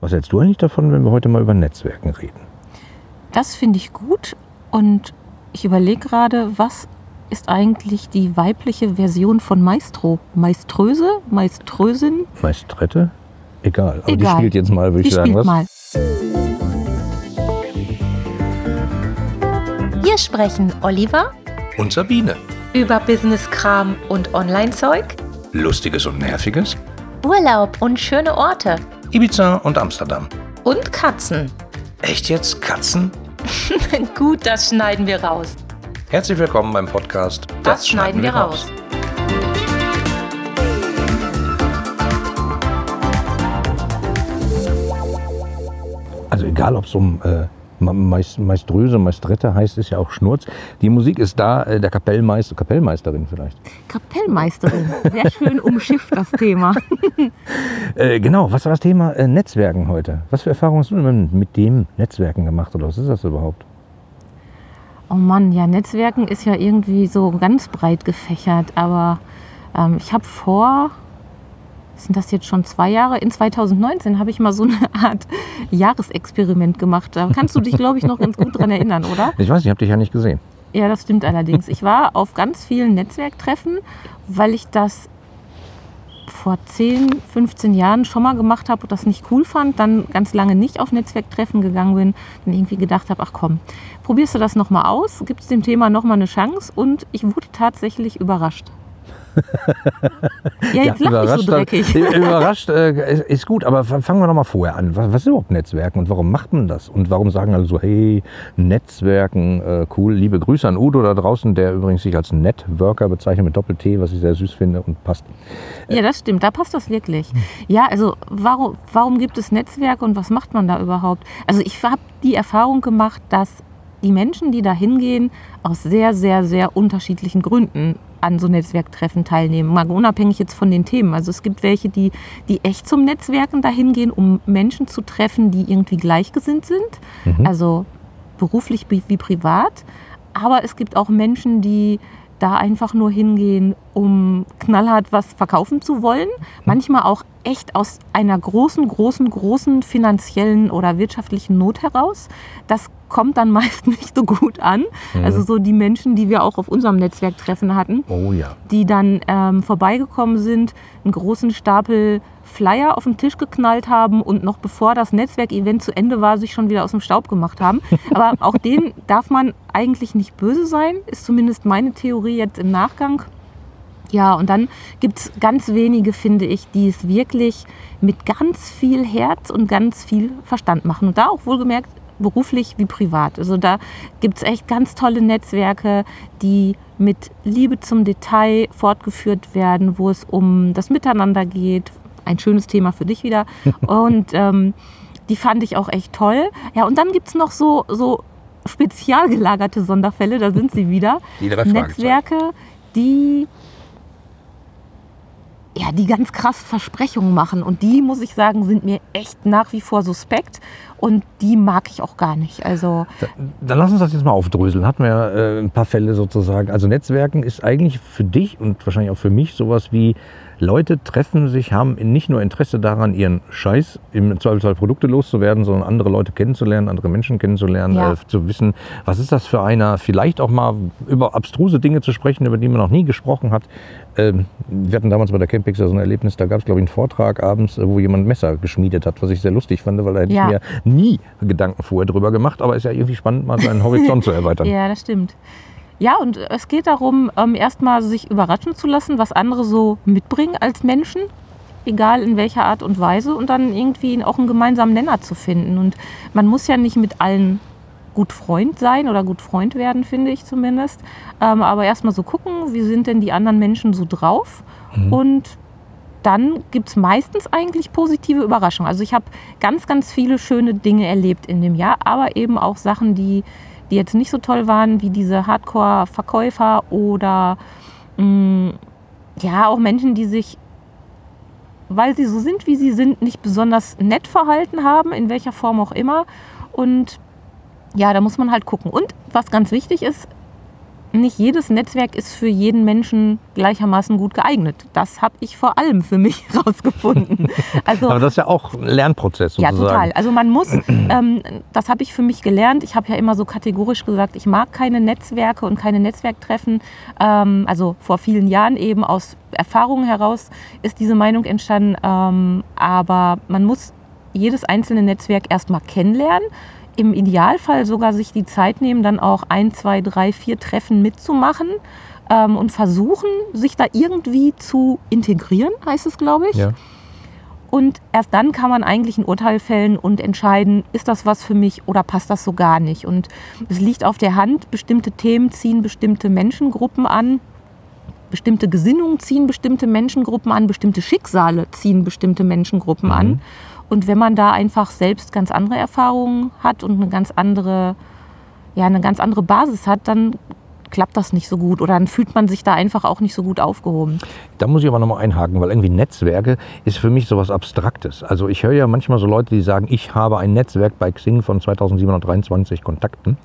Was hältst du eigentlich davon, wenn wir heute mal über Netzwerken reden? Das finde ich gut und ich überlege gerade, was ist eigentlich die weibliche Version von Maestro? Maeströse? Maeströsin? Meistrette? Egal, aber Egal. die spielt jetzt mal, würde ich sagen. spielt Was? mal. Hier sprechen Oliver Und Sabine. über Business-Kram und Online-Zeug, Lustiges und Nerviges. Urlaub und schöne Orte Ibiza und Amsterdam. und Katzen. Echt jetzt? Katzen? Gut, das schneiden wir raus. Herzlich willkommen beim Podcast Das, schneiden wir raus. Also egal, ob es um äh, Meiströse, Meistrette heißt, ist ja auch Schnurz. Die Musik ist da, äh, der Kapellmeister, Kapellmeisterin vielleicht. Kapellmeisterin. Sehr schön umschifft das Thema. Äh, genau, was war das Thema äh, Netzwerken heute? Was für Erfahrungen hast du denn mit dem Netzwerken gemacht oder was ist das überhaupt? Oh Mann, ja, Netzwerken ist ja irgendwie so ganz breit gefächert, aber ähm, ich habe vor, sind das jetzt schon zwei Jahre? In 2019 habe ich mal so eine Art Jahresexperiment gemacht. Da kannst du dich, glaube ich, noch ganz gut dran erinnern, oder? Ich weiß, nicht, ich habe dich ja nicht gesehen. Ja, das stimmt allerdings. Ich war auf ganz vielen Netzwerktreffen, weil ich das vor 10, 15 Jahren schon mal gemacht habe und das nicht cool fand, dann ganz lange nicht auf Netzwerktreffen gegangen bin, dann irgendwie gedacht habe, ach komm, probierst du das nochmal aus, gibt es dem Thema nochmal eine Chance und ich wurde tatsächlich überrascht. ja, jetzt lach nicht so dreckig. äh, überrascht äh, ist- ist gut, aber fangen wir doch mal vorher an. Was, was ist überhaupt Netzwerken und warum macht man das? Und warum sagen alle so, hey, Netzwerken, äh, cool. Liebe Grüße an Udo da draußen, der übrigens sich als Networker bezeichnet mit Doppel-T, was ich sehr süß finde und passt. Ja, das stimmt, da passt das wirklich. Ja, also warum, warum gibt es Netzwerke und was macht man da überhaupt? Also ich habe die Erfahrung gemacht, dass die Menschen, die da hingehen, aus sehr, sehr, sehr unterschiedlichen Gründen an so Netzwerktreffen teilnehmen. Mal unabhängig jetzt von den Themen. Also es gibt welche, die, die echt zum Netzwerken dahin gehen, um Menschen zu treffen, die irgendwie gleichgesinnt sind. Also beruflich wie wie privat. Aber es gibt auch Menschen, die da einfach nur hingehen, um knallhart was verkaufen zu wollen. Manchmal auch echt aus einer großen, großen, großen finanziellen oder wirtschaftlichen Not heraus. Das kommt dann meist nicht so gut an. Also so die Menschen, die wir auch auf unserem Netzwerktreffen hatten Oh ja. die dann ähm, vorbeigekommen sind, einen großen Stapel Flyer auf den Tisch geknallt haben und noch bevor das Netzwerkevent zu Ende war, sich schon wieder aus dem Staub gemacht haben. Aber auch denen darf man eigentlich nicht böse sein, ist zumindest meine Theorie jetzt im Nachgang. Ja, und dann gibt es ganz wenige, finde ich, die es wirklich mit ganz viel Herz und ganz viel Verstand machen. Und da auch wohlgemerkt beruflich wie privat. Also da gibt es echt ganz tolle Netzwerke, die mit Liebe zum Detail fortgeführt werden, wo es um das Miteinander geht. Ein schönes Thema für dich wieder. Und ähm, die fand ich auch echt toll. Ja, und dann gibt es noch so, so spezial gelagerte Sonderfälle, da sind sie wieder. Die. Netzwerke, die ja, die ganz krass Versprechungen machen. Und die, muss ich sagen, sind mir echt nach wie vor suspekt. Und die mag ich auch gar nicht. Also, Dann lass uns das jetzt mal aufdröseln. Hatten wir äh, ein paar Fälle sozusagen. Also Netzwerken ist eigentlich für dich und wahrscheinlich auch für mich sowas wie Leute treffen sich, haben nicht nur Interesse daran, ihren Scheiß im Zweifelsfall Produkte loszuwerden, sondern andere Leute kennenzulernen, andere Menschen kennenzulernen, Ja. äh, zu wissen, was ist das für einer, vielleicht auch mal über abstruse Dinge zu sprechen, über die man noch nie gesprochen hat. Ähm, wir hatten damals bei der Campix ja so ein Erlebnis, da gab es glaube ich einen Vortrag abends, äh, wo jemand Messer geschmiedet hat, was ich sehr lustig fand, weil da hätte Ja. ich mir nie Gedanken vorher drüber gemacht, aber ist ja irgendwie spannend, mal seinen Horizont zu erweitern. ja, das stimmt. Ja, und es geht darum, ähm, erstmal sich überraschen zu lassen, was andere so mitbringen als Menschen, egal in welcher Art und Weise, und dann irgendwie auch einen gemeinsamen Nenner zu finden. Und man muss ja nicht mit allen gut Freund sein oder gut Freund werden, finde ich zumindest. Ähm, aber erstmal so gucken, wie sind denn die anderen Menschen so drauf. Und dann gibt es meistens eigentlich positive Überraschungen. Also ich habe ganz, ganz viele schöne Dinge erlebt in dem Jahr, aber eben auch Sachen, die, die jetzt nicht so toll waren, wie diese Hardcore-Verkäufer oder mh, ja, auch Menschen, die sich, weil sie so sind, wie sie sind, nicht besonders nett verhalten haben, in welcher Form auch immer. Und ja, da muss man halt gucken. Und was ganz wichtig ist, nicht jedes Netzwerk ist für jeden Menschen gleichermaßen gut geeignet. Das habe ich vor allem für mich herausgefunden. Also, Aber das ist ja auch ein Lernprozess ja, sozusagen. total. Also man muss, ähm, das habe ich für mich gelernt. Ich habe ja immer so kategorisch gesagt, ich mag keine Netzwerke und keine Netzwerktreffen. Ähm, also vor vielen Jahren eben aus Erfahrungen heraus ist diese Meinung entstanden. Ähm, aber man muss jedes einzelne Netzwerk erstmal kennenlernen. Im Idealfall sogar sich die Zeit nehmen, dann auch ein, zwei, drei, vier Treffen mitzumachen ähm, und versuchen, sich da irgendwie zu integrieren, heißt es, glaube ich. Ja. Und erst dann kann man eigentlich ein Urteil fällen und entscheiden, ist das was für mich oder passt das so gar nicht. Und es liegt auf der Hand, bestimmte Themen ziehen bestimmte Menschengruppen an, bestimmte Gesinnungen ziehen bestimmte Menschengruppen an, bestimmte Schicksale ziehen bestimmte Menschengruppen an. Und wenn man da einfach selbst ganz andere Erfahrungen hat und eine ganz andere, ja, eine ganz andere Basis hat, dann klappt das nicht so gut oder dann fühlt man sich da einfach auch nicht so gut aufgehoben. Da muss ich aber nochmal einhaken, weil irgendwie Netzwerke ist für mich sowas Abstraktes. Also ich höre ja manchmal so Leute, die sagen, ich habe ein Netzwerk bei Xing von 2723 Kontakten.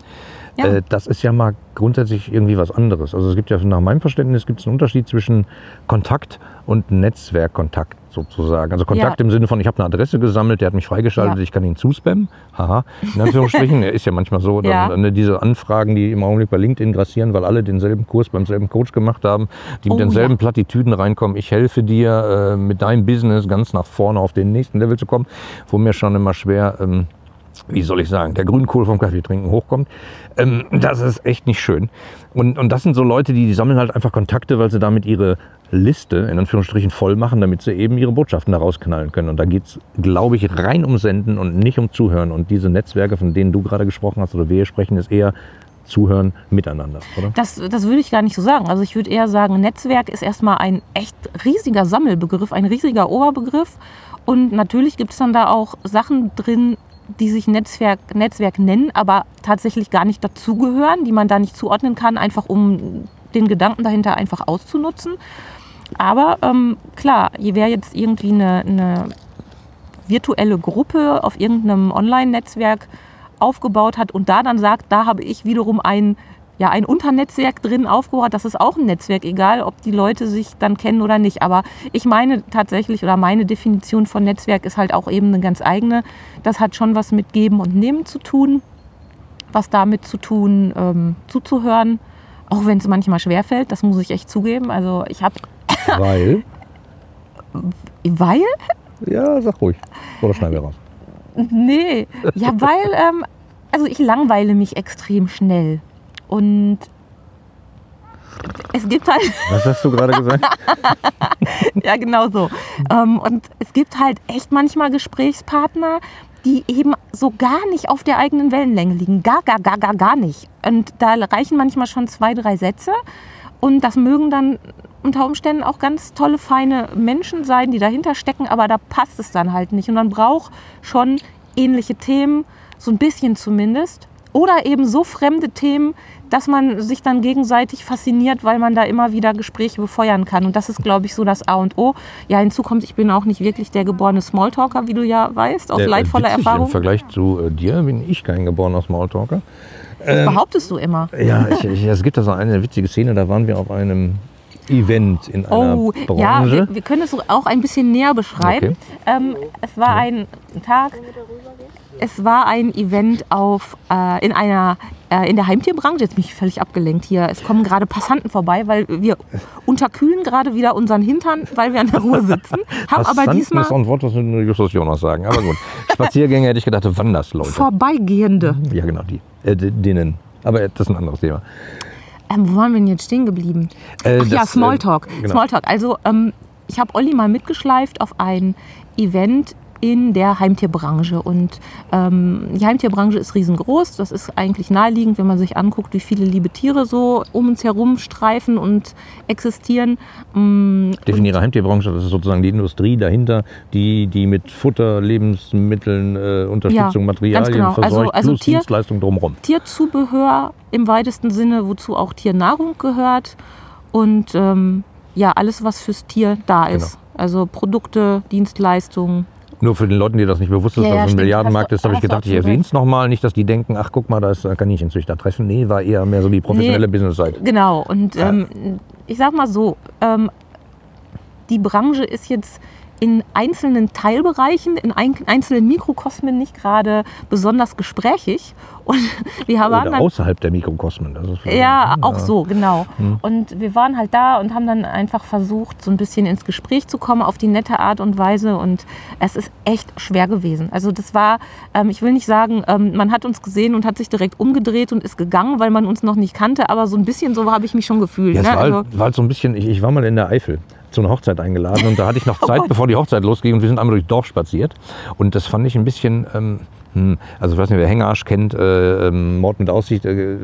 Ja. Äh, das ist ja mal grundsätzlich irgendwie was anderes. Also es gibt ja nach meinem Verständnis gibt es einen Unterschied zwischen Kontakt und Netzwerkkontakt sozusagen. Also Kontakt Ja. im Sinne von, ich habe eine Adresse gesammelt, der hat mich freigeschaltet, Ja. ich kann ihn zuspammen. Haha, in Anführungsstrichen. Er ist ja manchmal so, dann, Ja. dann diese Anfragen, die im Augenblick bei LinkedIn grassieren, weil alle denselben Kurs beim selben Coach gemacht haben, die mit Oh, denselben ja. Plattitüden reinkommen. Ich helfe dir äh, mit deinem Business ganz nach vorne auf den nächsten Level zu kommen, wo mir schon immer schwer, ähm, wie soll ich sagen, der Grünkohl vom Kaffee trinken hochkommt. Ähm, das ist echt nicht schön. Und, und das sind so Leute, die, die sammeln halt einfach Kontakte, weil sie damit ihre Liste in Anführungsstrichen voll machen, damit sie eben ihre Botschaften da rausknallen können. Und da geht es, glaube ich, rein um Senden und nicht um Zuhören. Und diese Netzwerke, von denen du gerade gesprochen hast oder wir sprechen, ist eher Zuhören miteinander, oder? Das, das würde ich gar nicht so sagen. Also ich würde eher sagen, Netzwerk ist erstmal ein echt riesiger Sammelbegriff, ein riesiger Oberbegriff. Und natürlich gibt es dann da auch Sachen drin, die sich Netzwerk, Netzwerk nennen, aber tatsächlich gar nicht dazugehören, die man da nicht zuordnen kann, einfach um den Gedanken dahinter einfach auszunutzen. Aber ähm, klar, wer jetzt irgendwie eine, eine virtuelle Gruppe auf irgendeinem Online-Netzwerk aufgebaut hat und da dann sagt, da habe ich wiederum ein, ja, ein Unternetzwerk drin aufgebaut, das ist auch ein Netzwerk, egal ob die Leute sich dann kennen oder nicht. Aber ich meine tatsächlich oder meine Definition von Netzwerk ist halt auch eben eine ganz eigene. Das hat schon was mit Geben und Nehmen zu tun, was damit zu tun, ähm, zuzuhören, auch wenn es manchmal schwerfällt, das muss ich echt zugeben. Also ich habe, Weil, weil ja, sag ruhig. Oder schneiden wir raus. Nee, ja, weil, ähm, also ich langweile mich extrem schnell. Und es gibt halt, Was hast du gerade gesagt? ja genau so. Ähm, und es gibt halt echt manchmal Gesprächspartner, die eben so gar nicht auf der eigenen Wellenlänge liegen. Gar, gar, gar, gar, gar nicht. Und da reichen manchmal schon zwei, drei Sätze. Und das mögen dann unter Umständen auch ganz tolle, feine Menschen sein, die dahinter stecken, aber da passt es dann halt nicht. Und man braucht schon ähnliche Themen, so ein bisschen zumindest. Oder eben so fremde Themen, dass man sich dann gegenseitig fasziniert, weil man da immer wieder Gespräche befeuern kann. Und das ist, glaube ich, so das A und O. Ja, hinzu kommt, ich bin auch nicht wirklich der geborene Smalltalker, wie du ja weißt, aus Äh, leidvoller witzig, Im Erfahrung. Vergleich zu äh, dir bin ich kein geborener Smalltalker. Das behauptest du immer. Ja, ich, ich, es gibt da so eine witzige Szene, da waren wir auf einem Event in einer Oh, ja, Branche. wir, wir können es auch ein bisschen näher beschreiben. Ähm, es war ein Tag, es war ein Event auf, äh, in, einer, äh, in der Heimtierbranche. Jetzt bin ich völlig abgelenkt hier. Es kommen gerade Passanten vorbei, weil wir unterkühlen gerade wieder unseren Hintern, weil wir an der Ruhe sitzen. Haben aber diesmal ist ein Wort, das nur Justus Jonas sagen. Aber gut. Spaziergänge hätte ich gedacht, Wandersleute. vorbeigehende. Ja, genau, die. Äh, denen. Aber das ist ein anderes Thema. Ähm, wo waren wir denn jetzt stehen geblieben? Äh, Ach ja, das, äh, Smalltalk. genau. Smalltalk. Also ähm, ich habe Olli mal mitgeschleift auf ein Event in der Heimtierbranche. Und ähm, die Heimtierbranche ist riesengroß. Das ist eigentlich naheliegend, wenn man sich anguckt, wie viele liebe Tiere so um uns herum streifen und existieren. Mm, Definiere Heimtierbranche, das ist sozusagen die Industrie dahinter, die, die mit Futter, Lebensmitteln, äh, Unterstützung, Ja, Materialien genau. Also- versorgt, also plus Tier- Dienstleistung drumherum. Tierzubehör im weitesten Sinne, wozu auch Tiernahrung gehört. Und ähm, ja, alles, was fürs Tier da ist. Also Produkte, Dienstleistungen. Nur für den Leuten, die das nicht bewusst ist, Ja, dass ja, es ein. Milliardenmarkt ist, habe ich gedacht, ich erwähne es nochmal. Nicht, dass die denken, ach guck mal, da ist Kaninchenzüchter treffen. Nee, war eher mehr so die professionelle Nee. Business-Seite. Genau, und ähm, ich sag mal so, ähm, die Branche ist jetzt in einzelnen Teilbereichen, in ein, einzelnen Mikrokosmen nicht gerade besonders gesprächig. Und wir waren Oder dann außerhalb der Mikrokosmen. Ja, auch so, genau. Hm. Und wir waren halt da und haben dann einfach versucht, so ein bisschen ins Gespräch zu kommen auf die nette Art und Weise. Und es ist echt schwer gewesen. Also das war, ähm, ich will nicht sagen, ähm, man hat uns gesehen und hat sich direkt umgedreht und ist gegangen, weil man uns noch nicht kannte. Aber so ein bisschen so habe ich mich schon gefühlt. Ja, es ne? war, also, halt, war halt so ein bisschen, ich, ich war mal in der Eifel zu einer Hochzeit eingeladen und da hatte ich noch Zeit, Gott. bevor die Hochzeit losging und wir sind einmal durchs Dorf spaziert und das fand ich ein bisschen, ähm, hm, also ich weiß nicht, wer Hängearsch kennt, äh, ähm, Mord mit Aussicht, äh,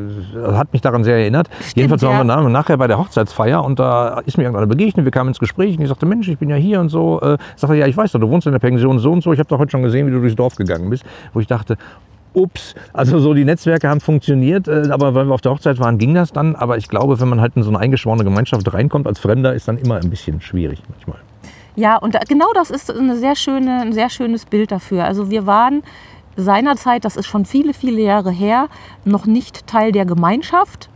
hat mich daran sehr erinnert. Jedenfalls waren ja. wir nach- nachher bei der Hochzeitsfeier und da ist mir irgendeiner begegnet, wir kamen ins Gespräch und ich sagte, Mensch, ich bin ja hier und so. Äh, sagte, ja, ich weiß doch, du wohnst in der Pension so und so, ich habe doch heute schon gesehen, wie du durchs Dorf gegangen bist. Wo ich dachte, ups, also so die Netzwerke haben funktioniert, äh, aber weil wir auf der Hochzeit waren, ging das dann. Aber ich glaube, wenn man halt in so eine eingeschworene Gemeinschaft reinkommt als Fremder, ist dann immer ein bisschen schwierig manchmal. Ja, und genau das ist eine sehr schöne, ein sehr schönes Bild dafür. Also wir waren seinerzeit, das ist schon viele, viele Jahre her, noch nicht Teil der Gemeinschaft.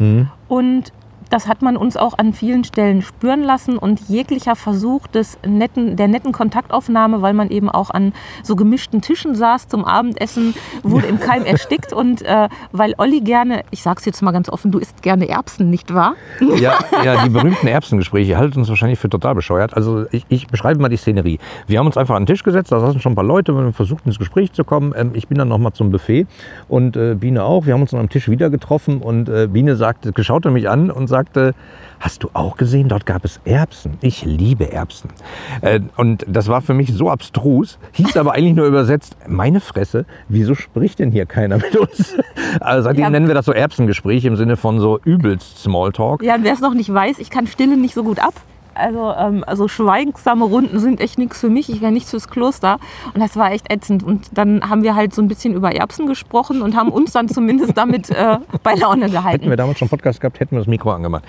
Und das hat man uns auch an vielen Stellen spüren lassen und jeglicher Versuch des netten, der netten Kontaktaufnahme, weil man eben auch an so gemischten Tischen saß zum Abendessen, wurde im Keim erstickt. Und äh, weil Olli gerne, ich sag's jetzt mal ganz offen, du isst gerne Erbsen, nicht wahr? Ja, ja, die berühmten Erbsengespräche ihr haltet uns wahrscheinlich für total bescheuert. Also ich, ich beschreibe mal die Szenerie. Wir haben uns einfach an den Tisch gesetzt, da saßen schon ein paar Leute, wir haben versucht ins Gespräch zu kommen. Ähm, ich bin dann nochmal zum Buffet und äh, Biene auch. Wir haben uns dann am Tisch wieder getroffen und äh, Biene sagte, schaute mich an und sagte, hast du auch gesehen, dort gab es Erbsen. Ich liebe Erbsen. Äh, und das war für mich so abstrus, hieß aber eigentlich nur übersetzt, meine Fresse, wieso spricht denn hier keiner mit uns? Also seitdem Ja. nennen wir das so Erbsengespräch im Sinne von so übelst Smalltalk. Ja, wer es noch nicht weiß, ich kann Stille nicht so gut ab. Also, ähm, also schweigsame Runden sind echt nichts für mich. Ich wäre nichts fürs Kloster. Und das war echt ätzend. Und dann haben wir halt so ein bisschen über Erbsen gesprochen und haben uns dann zumindest damit äh, bei Laune Hätten wir gehalten. damals schon einen Podcast gehabt, hätten wir das Mikro angemacht.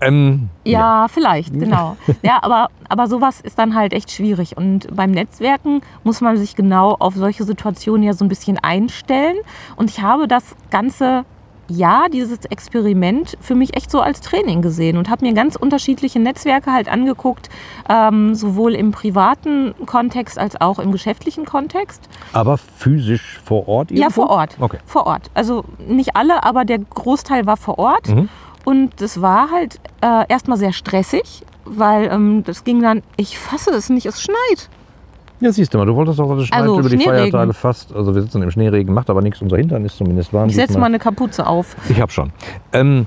Ähm, Ja, vielleicht, genau. Ja, aber, aber sowas ist dann halt echt schwierig. Und beim Netzwerken muss man sich genau auf solche Situationen ja so ein bisschen einstellen. Und ich habe das Ganze ja, dieses Experiment für mich echt so als Training gesehen und habe mir ganz unterschiedliche Netzwerke halt angeguckt, ähm, sowohl im privaten Kontext als auch im geschäftlichen Kontext. aber physisch vor Ort? Ja, irgendwo? vor Ort. Okay. Vor Ort. Also nicht alle, aber der Großteil war vor Ort. Mhm. Und es war halt äh, erstmal sehr stressig, weil ähm, das ging dann, ich fasse es nicht, es schneit. Ja, siehst du mal, du wolltest doch, schneit Also, über die. Feiertage fast. Also wir sitzen im Schneeregen, macht aber nichts, unser Hintern ist zumindest warm. Ich setze mal eine Kapuze auf. Ich hab schon. Ähm,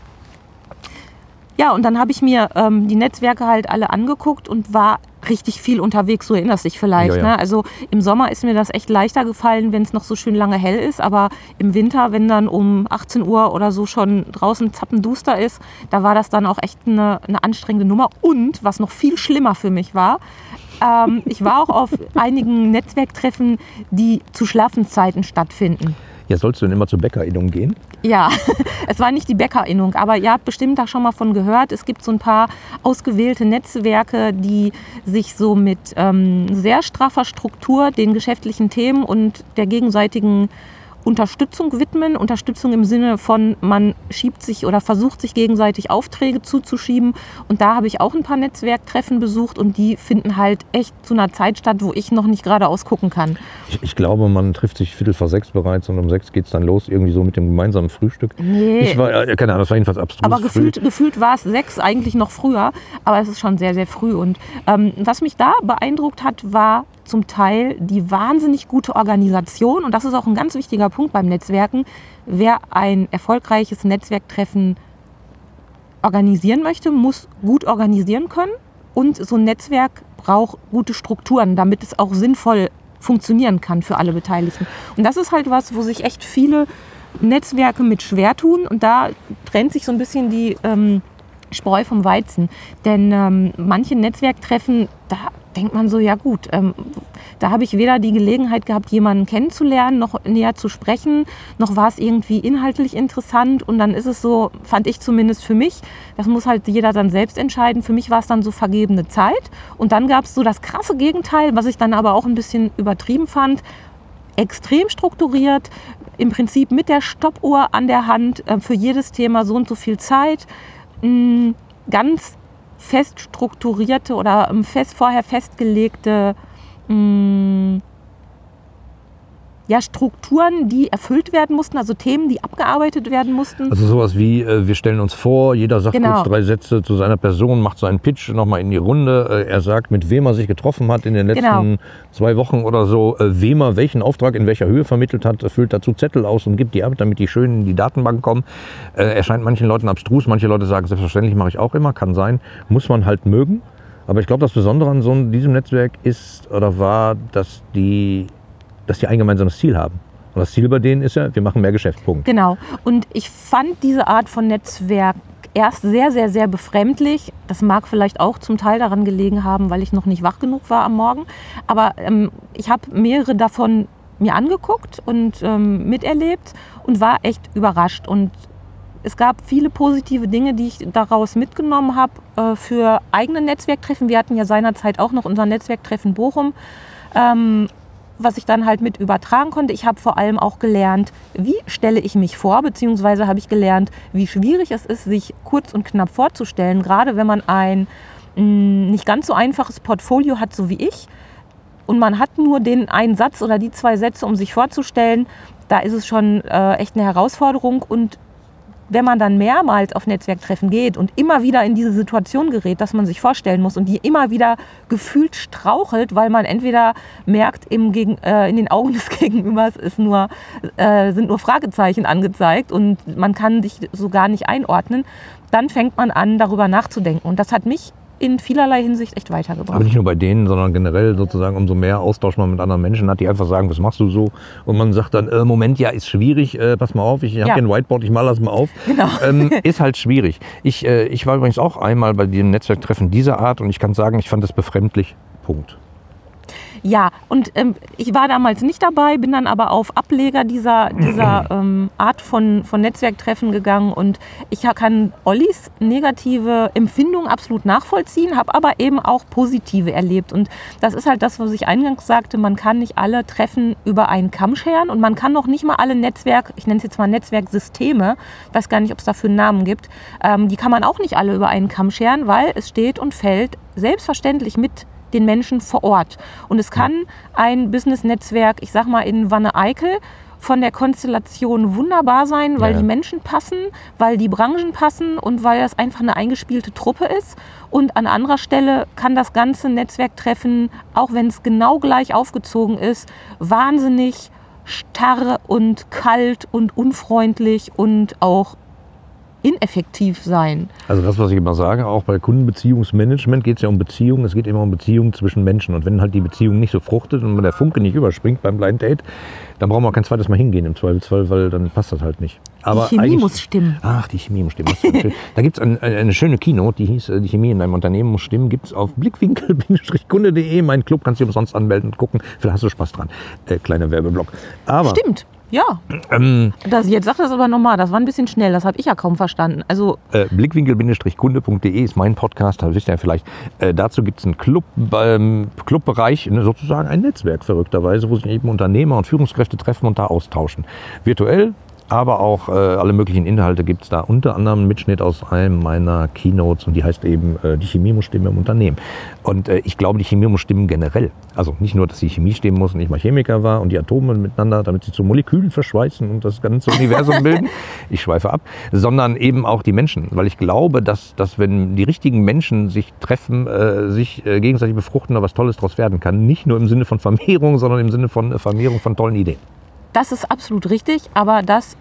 Ja, und dann habe ich mir ähm, die Netzwerke halt alle angeguckt und war richtig viel unterwegs, so erinnerst dich vielleicht. Ja, ja. Ne? Also im Sommer ist mir das echt leichter gefallen, wenn es noch so schön lange hell ist, aber im Winter, wenn dann um 18 Uhr oder so schon draußen zappenduster ist, da war das dann auch echt eine, eine anstrengende Nummer. Und was noch viel schlimmer für mich war, ähm, ich war auch auf einigen Netzwerktreffen, die zu Schlafenszeiten stattfinden. ja, sollst du denn immer zur Bäckerinnung gehen? Ja, es war nicht die Bäckerinnung, aber ihr habt bestimmt da schon mal von gehört. Es gibt so ein paar ausgewählte Netzwerke, die sich so mit ähm, sehr straffer Struktur den geschäftlichen Themen und der gegenseitigen Unterstützung widmen. Unterstützung im Sinne von, man schiebt sich oder versucht sich gegenseitig Aufträge zuzuschieben. Und da habe ich auch ein paar Netzwerktreffen besucht und die finden halt echt zu einer Zeit statt, wo ich noch nicht geradeaus gucken kann. Ich, ich glaube, man trifft sich viertel vor sechs bereits und um sechs geht es dann los, irgendwie so mit dem gemeinsamen Frühstück. Nee. Ich war, äh, keine Ahnung, das war jedenfalls abstrus. Aber früh. gefühlt, gefühlt war es sechs, eigentlich noch früher. Aber es ist schon sehr, sehr früh. Und ähm, was mich da beeindruckt hat, war zum Teil die wahnsinnig gute Organisation. Und das ist auch ein ganz wichtiger Punkt beim Netzwerken. Wer ein erfolgreiches Netzwerktreffen organisieren möchte, muss gut organisieren können. Und so ein Netzwerk braucht gute Strukturen, damit es auch sinnvoll funktionieren kann für alle Beteiligten. Und das ist halt was, wo sich echt viele Netzwerke mit schwer tun. Und da trennt sich so ein bisschen die ähm, Spreu vom Weizen. Denn ähm, manche Netzwerktreffen, da denkt man so, ja gut, ähm, da habe ich weder die Gelegenheit gehabt, jemanden kennenzulernen, noch näher zu sprechen, noch war es irgendwie inhaltlich interessant. Und dann ist es so, fand ich zumindest für mich, das muss halt jeder dann selbst entscheiden. Für mich war es dann so vergebene Zeit. Und dann gab es so das krasse Gegenteil, was ich dann aber auch ein bisschen übertrieben fand. Extrem strukturiert, im Prinzip mit der Stoppuhr an der Hand, äh, für jedes Thema so und so viel Zeit. Mh, ganz fest strukturierte oder ähm, fest, vorher festgelegte mh, ja, Strukturen, die erfüllt werden mussten, also Themen, die abgearbeitet werden mussten. Also sowas wie, äh, wir stellen uns vor, jeder sagt Genau. kurz drei Sätze zu seiner Person, macht seinen Pitch nochmal in die Runde. Äh, er sagt, mit wem er sich getroffen hat in den letzten Genau. zwei Wochen oder so, äh, wem er welchen Auftrag in welcher Höhe vermittelt hat, füllt dazu Zettel aus und gibt die ab, damit die schön in die Datenbank kommen. Äh, erscheint manchen Leuten abstrus, manche Leute sagen, selbstverständlich mache ich auch immer, kann sein, muss man halt mögen. Aber ich glaube, das Besondere an so diesem Netzwerk ist oder war, dass die, dass die ein gemeinsames Ziel haben. Und das Ziel bei denen ist ja, wir machen mehr Geschäft. Punkt. Genau. Und ich fand diese Art von Netzwerk erst sehr, sehr, sehr befremdlich. Das mag vielleicht auch zum Teil daran gelegen haben, weil ich noch nicht wach genug war am Morgen. Aber ähm, ich habe mehrere davon mir angeguckt und ähm, miterlebt und war echt überrascht. Und es gab viele positive Dinge, die ich daraus mitgenommen habe äh, für eigene Netzwerktreffen. Wir hatten ja seinerzeit auch noch unser Netzwerktreffen Bochum. Ähm, was ich dann halt mit übertragen konnte. Ich habe vor allem auch gelernt, wie stelle ich mich vor, beziehungsweise habe ich gelernt, wie schwierig es ist, sich kurz und knapp vorzustellen, gerade wenn man ein mh, nicht ganz so einfaches Portfolio hat, so wie ich. Und man hat nur den einen Satz oder die zwei Sätze, um sich vorzustellen. Da ist es schon äh, echt eine Herausforderung. Und wenn man dann mehrmals auf Netzwerktreffen geht und immer wieder in diese Situation gerät, dass man sich vorstellen muss und die immer wieder gefühlt strauchelt, weil man entweder merkt, im Gegen, äh, in den Augen des Gegenübers ist nur, äh, sind nur Fragezeichen angezeigt und man kann sich so gar nicht einordnen, dann fängt man an, darüber nachzudenken. Und das hat mich in vielerlei Hinsicht echt Aber weitergebracht. nicht nur bei denen, sondern generell sozusagen, umso mehr Austausch man mit anderen Menschen hat, die einfach sagen, was machst du so? Und man sagt dann, äh, Moment, ja, ist schwierig, äh, pass mal auf, ich habe Ja. hier ein Whiteboard, ich mal das mal auf. Genau. Ähm, ist halt schwierig. Ich, äh, ich war übrigens auch einmal bei dem Netzwerktreffen dieser Art und ich kann sagen, ich fand es befremdlich. Punkt. Ja, und ähm, ich war damals nicht dabei, bin dann aber auf Ableger dieser, dieser ähm, Art von, von Netzwerktreffen gegangen und ich kann Ollis negative Empfindung absolut nachvollziehen, habe aber eben auch positive erlebt. Und das ist halt das, was ich eingangs sagte, man kann nicht alle Treffen über einen Kamm scheren und man kann noch nicht mal alle Netzwerk, ich nenne es jetzt mal Netzwerksysteme, ich weiß gar nicht, ob es dafür einen Namen gibt, ähm, die kann man auch nicht alle über einen Kamm scheren, weil es steht und fällt selbstverständlich mit den Menschen vor Ort. Und es kann ein Business-Netzwerk, ich sag mal in Wanne-Eickel, von der Konstellation wunderbar sein, weil Ja. die Menschen passen, weil die Branchen passen und weil das einfach eine eingespielte Truppe ist. Und an anderer Stelle kann das ganze Netzwerktreffen, auch wenn es genau gleich aufgezogen ist, wahnsinnig starr und kalt und unfreundlich und auch ineffektiv sein. Also das, was ich immer sage, auch bei Kundenbeziehungsmanagement geht es ja um Beziehungen. Es geht immer um Beziehungen zwischen Menschen. Und wenn halt die Beziehung nicht so fruchtet und der Funke nicht überspringt beim Blind Date, dann brauchen wir kein zweites Mal hingehen im Zweifelsfall, weil dann passt das halt nicht. Aber die Chemie muss stimmen. Ach, die Chemie muss stimmen. Da gibt es ein, eine, schöne Keynote, die hieß äh, Die Chemie in deinem Unternehmen muss stimmen. Gibt es auf blickwinkel-kunde.de. Mein Club kannst du umsonst anmelden und gucken. Vielleicht hast du Spaß dran. Äh, kleiner Werbeblock. Aber Stimmt, ja. ähm, Das, jetzt sag das aber nochmal, das war ein bisschen schnell, das habe ich ja kaum verstanden. Also, äh, blickwinkel-kunde.de ist mein Podcast, da wisst ihr ja vielleicht. Äh, dazu gibt es einen Club, ähm, Clubbereich, ne, sozusagen ein Netzwerk verrückterweise, wo sich eben Unternehmer und Führungskräfte treffen und da austauschen. Virtuell, aber auch äh, alle möglichen Inhalte gibt es da. Unter anderem einen Mitschnitt aus einem meiner Keynotes und die heißt eben äh, Die Chemie muss stimmen im Unternehmen. Und äh, ich glaube, die Chemie muss stimmen generell. Also nicht nur, dass die Chemie stimmen muss und ich mal Chemiker war und die Atome miteinander, damit sie zu Molekülen verschweißen und das ganze Universum bilden. Ich schweife ab. Sondern eben auch die Menschen. Weil ich glaube, dass, dass wenn die richtigen Menschen sich treffen, äh, sich äh, gegenseitig befruchten, da was Tolles draus werden kann. Nicht nur im Sinne von Vermehrung, sondern im Sinne von äh, Vermehrung von tollen Ideen. Das ist absolut richtig, aber das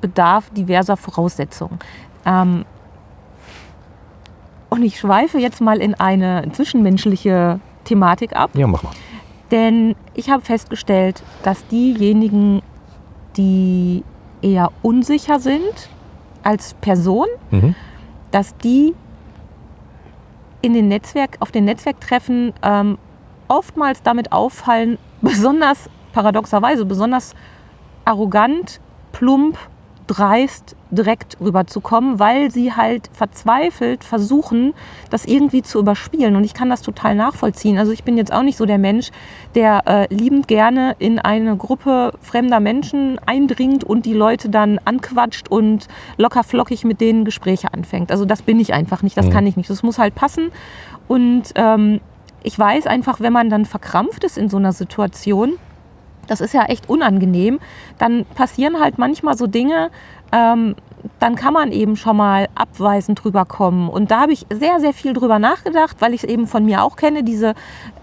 bedarf diverser Voraussetzungen. Ähm, und ich schweife jetzt mal in eine zwischenmenschliche Thematik ab. Ja, mach mal. Denn ich habe festgestellt, dass diejenigen, die eher unsicher sind, als Person, Mhm. dass die in den Netzwerk, auf den Netzwerktreffen ähm, oftmals damit auffallen, besonders paradoxerweise, besonders arrogant, plump, dreist direkt rüberzukommen, weil sie halt verzweifelt versuchen, das irgendwie zu überspielen. Und ich kann das total nachvollziehen. Also ich bin jetzt auch nicht so der Mensch, der äh, liebend gerne in eine Gruppe fremder Menschen eindringt und die Leute dann anquatscht und locker flockig mit denen Gespräche anfängt. Also das bin ich einfach nicht, das Mhm. kann ich nicht. Das muss halt passen. Und ähm, ich weiß einfach, wenn man dann verkrampft ist in so einer Situation, das ist ja echt unangenehm, dann passieren halt manchmal so Dinge, ähm, dann kann man eben schon mal abweisend drüber kommen. Und da habe ich sehr, sehr viel drüber nachgedacht, weil ich es eben von mir auch kenne, diese,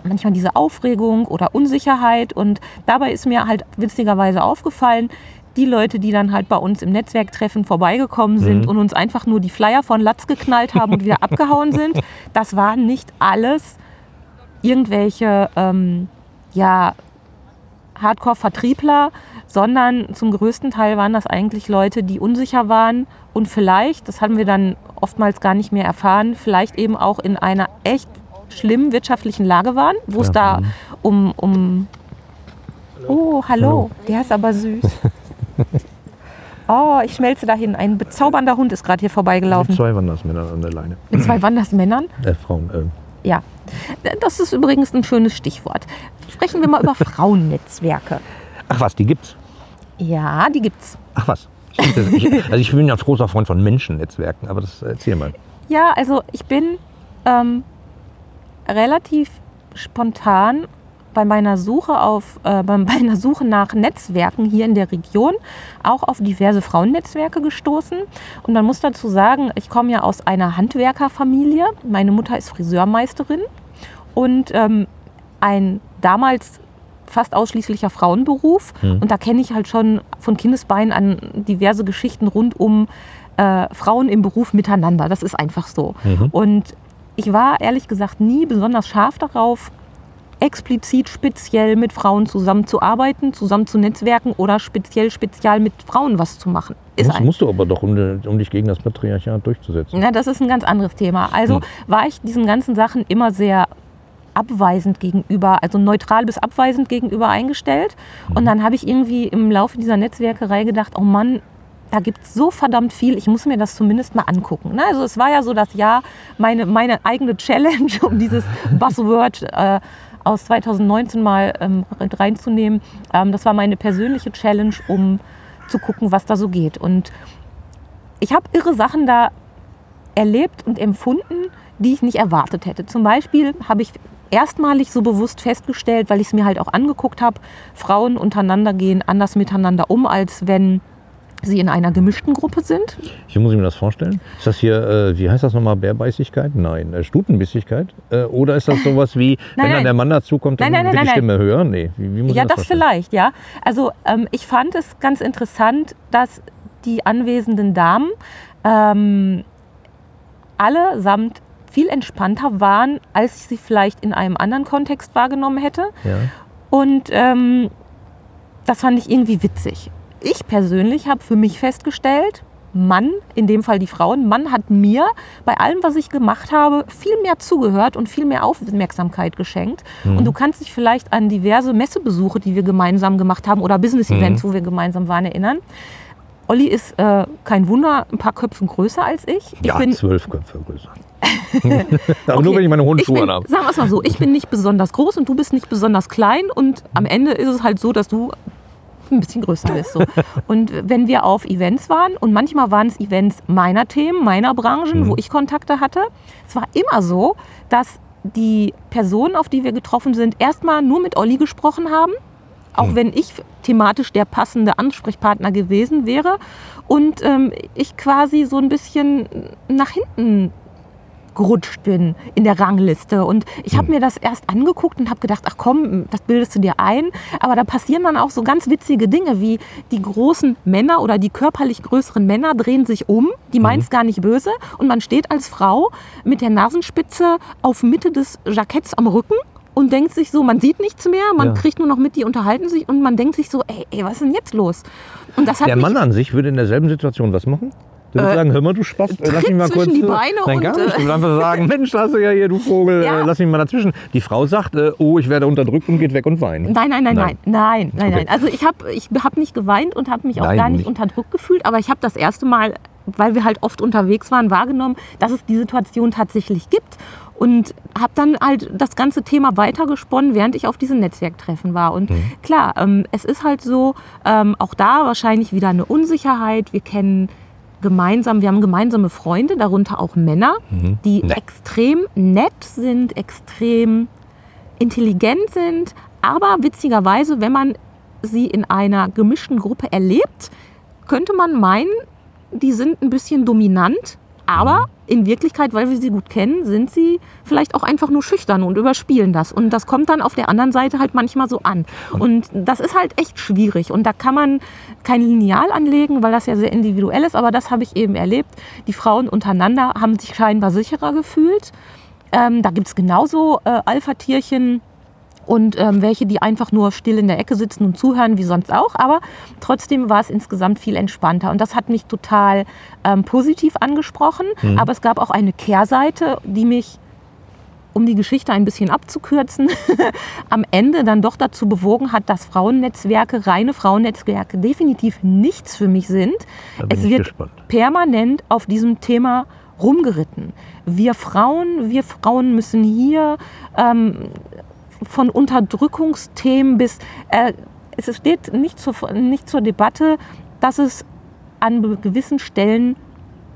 manchmal diese Aufregung oder Unsicherheit. Und dabei ist mir halt witzigerweise aufgefallen, die Leute, die dann halt bei uns im Netzwerktreffen vorbeigekommen sind Mhm. und uns einfach nur die Flyer von Latz geknallt haben und wieder abgehauen sind, das waren nicht alles irgendwelche, ähm, ja, Hardcore-Vertriebler, sondern zum größten Teil waren das eigentlich Leute, die unsicher waren und vielleicht, das haben wir dann oftmals gar nicht mehr erfahren, vielleicht eben auch in einer echt schlimmen wirtschaftlichen Lage waren, wo es Ja. da um, um Oh, hallo, der ist aber süß. Oh, ich schmelze dahin. Ein bezaubernder Hund ist gerade hier Mit vorbeigelaufen. zwei Wandersmännern an der Leine. Mit zwei Wandersmännern. Äh, Frauen. Äh. Ja, das ist übrigens ein schönes Stichwort. Sprechen wir mal über Frauennetzwerke. Ach was, die gibt's. Ja, die gibt's. Ach was. Ich, also ich bin ja ein großer Freund von Menschennetzwerken, aber das erzähl mal. Ja, also ich bin ähm, relativ spontan bei meiner Suche auf, äh, bei meiner Suche nach Netzwerken hier in der Region auch auf diverse Frauennetzwerke gestoßen. Und man muss dazu sagen, ich komme ja aus einer Handwerkerfamilie. Meine Mutter ist Friseurmeisterin und ähm, ein damals fast ausschließlicher Frauenberuf. Mhm. Und da kenne ich halt schon von Kindesbeinen an diverse Geschichten rund um äh, Frauen im Beruf miteinander. Das ist einfach so. Mhm. Und ich war ehrlich gesagt nie besonders scharf darauf, explizit speziell mit Frauen zusammenzuarbeiten, zusammen zu netzwerken oder speziell spezial mit Frauen was zu machen. Ist Musst, musst du aber doch, um, um dich gegen das Patriarchat durchzusetzen. na, das ist ein ganz anderes Thema. Also Hm. war ich diesen ganzen Sachen immer sehr abweisend gegenüber, also neutral bis abweisend gegenüber eingestellt. Und dann habe ich irgendwie im Laufe dieser Netzwerkerei gedacht, oh Mann, da gibt es so verdammt viel, ich muss mir das zumindest mal angucken. Also es war ja so das Jahr, meine, meine eigene Challenge, um dieses Buzzword äh, aus 2019 mal ähm, reinzunehmen. Ähm, das war meine persönliche Challenge, um zu gucken, was da so geht. Und ich habe irre Sachen da erlebt und empfunden, die ich nicht erwartet hätte. Zum Beispiel habe ich erstmalig so bewusst festgestellt, weil ich es mir halt auch angeguckt habe, Frauen untereinander gehen anders miteinander um, als wenn sie in einer gemischten Gruppe sind. Hier muss ich mir das vorstellen. Ist das hier, äh, wie heißt das nochmal, Bärbeißigkeit? Nein, äh, Stutenbissigkeit? Äh, oder ist das sowas wie, wenn nein. dann der Mann dazukommt, dann Nein, nein, wird die Stimme höher? Nee, wie, wie muss ja, ich das, das vielleicht, ja. Also ähm, ich fand es ganz interessant, dass die anwesenden Damen ähm, allesamt viel entspannter waren, als ich sie vielleicht in einem anderen Kontext wahrgenommen hätte. Ja. Und ähm, das fand ich irgendwie witzig. Ich persönlich habe für mich festgestellt, Mann, in dem Fall die Frauen, Mann hat mir bei allem, was ich gemacht habe, viel mehr zugehört und viel mehr Aufmerksamkeit geschenkt. Mhm. Und du kannst dich vielleicht an diverse Messebesuche, die wir gemeinsam gemacht haben oder Business-Events, wo wir gemeinsam waren, erinnern. Olli ist äh, kein Wunder, ein paar Köpfen größer als ich. Ich Ja, bin zwölf Köpfe größer. aber Okay. nur, wenn ich meine hohen Schuhe habe. Sagen wir es mal so, ich bin nicht besonders groß und du bist nicht besonders klein und am Ende ist es halt so, dass du ein bisschen größer bist. So. Und wenn wir auf Events waren und manchmal waren es Events meiner Themen, meiner Branchen, Mhm. wo ich Kontakte hatte, es war immer so, dass die Personen, auf die wir getroffen sind, erstmal nur mit Olli gesprochen haben. Auch Mhm. wenn ich thematisch der passende Ansprechpartner gewesen wäre und ähm, ich quasi so ein bisschen nach hinten gerutscht bin in der Rangliste. Und ich habe mir das erst angeguckt und habe gedacht, ach komm, das bildest du dir ein. Aber da passieren dann auch so ganz witzige Dinge, wie die großen Männer oder die körperlich größeren Männer drehen sich um, die meinen es gar nicht böse. Und man steht als Frau mit der Nasenspitze auf Mitte des Jacketts am Rücken und denkt sich so, man sieht nichts mehr, man Ja. kriegt nur noch mit, die unterhalten sich und man denkt sich so, ey, ey was ist denn jetzt los? Und das hat Der Mann an sich würde in derselben Situation was machen? Du würdest sagen, hör mal, du Spaß, äh, lass mich mal kurz. die äh, Beine Nein, gar nicht. äh, Du würdest einfach sagen, Mensch, da hast du ja hier, du Vogel, Ja. äh, lass mich mal dazwischen. Die Frau sagt, äh, oh, ich werde unterdrückt und geht weg und weint. Nein, nein, nein, Nein. nein, nein, Okay. nein. Also ich habe ich hab nicht geweint und habe mich auch Nein, gar nicht, nicht. unter Druck gefühlt, aber ich habe das erste Mal, weil wir halt oft unterwegs waren, wahrgenommen, dass es die Situation tatsächlich gibt und habe dann halt das ganze Thema weitergesponnen, während ich auf diesen Netzwerktreffen war. Und Mhm. klar, ähm, es ist halt so, ähm, auch da wahrscheinlich wieder eine Unsicherheit. Wir kennen gemeinsam, wir haben gemeinsame Freunde, darunter auch Männer, die Nee. extrem nett sind, extrem intelligent sind, aber witzigerweise, wenn man sie in einer gemischten Gruppe erlebt, könnte man meinen, die sind ein bisschen dominant, aber in Wirklichkeit, weil wir sie gut kennen, sind sie vielleicht auch einfach nur schüchtern und überspielen das. Und das kommt dann auf der anderen Seite halt manchmal so an. Und das ist halt echt schwierig. Und da kann man kein Lineal anlegen, weil das ja sehr individuell ist. Aber das habe ich eben erlebt. Die Frauen untereinander haben sich scheinbar sicherer gefühlt. Ähm, da gibt es genauso äh, Alpha-Tierchen und ähm, welche, die einfach nur still in der Ecke sitzen und zuhören, wie sonst auch. Aber trotzdem war es insgesamt viel entspannter. Und das hat mich total ähm, positiv angesprochen. Aber es gab auch eine Kehrseite, die mich um die Geschichte ein bisschen abzukürzen, am Ende dann doch dazu bewogen hat, dass Frauennetzwerke, reine Frauennetzwerke definitiv nichts für mich sind. Es wird gespannt. permanent auf diesem Thema rumgeritten. Wir Frauen, wir Frauen müssen hier ähm, von Unterdrückungsthemen bis äh, es steht nicht zur, nicht zur Debatte, dass es an gewissen Stellen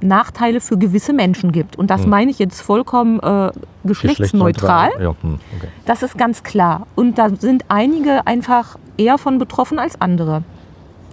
Nachteile für gewisse Menschen gibt. Und das meine ich jetzt vollkommen äh, geschlechtsneutral. Ja, hm, okay. Das ist ganz klar. Und da sind einige einfach eher von betroffen als andere.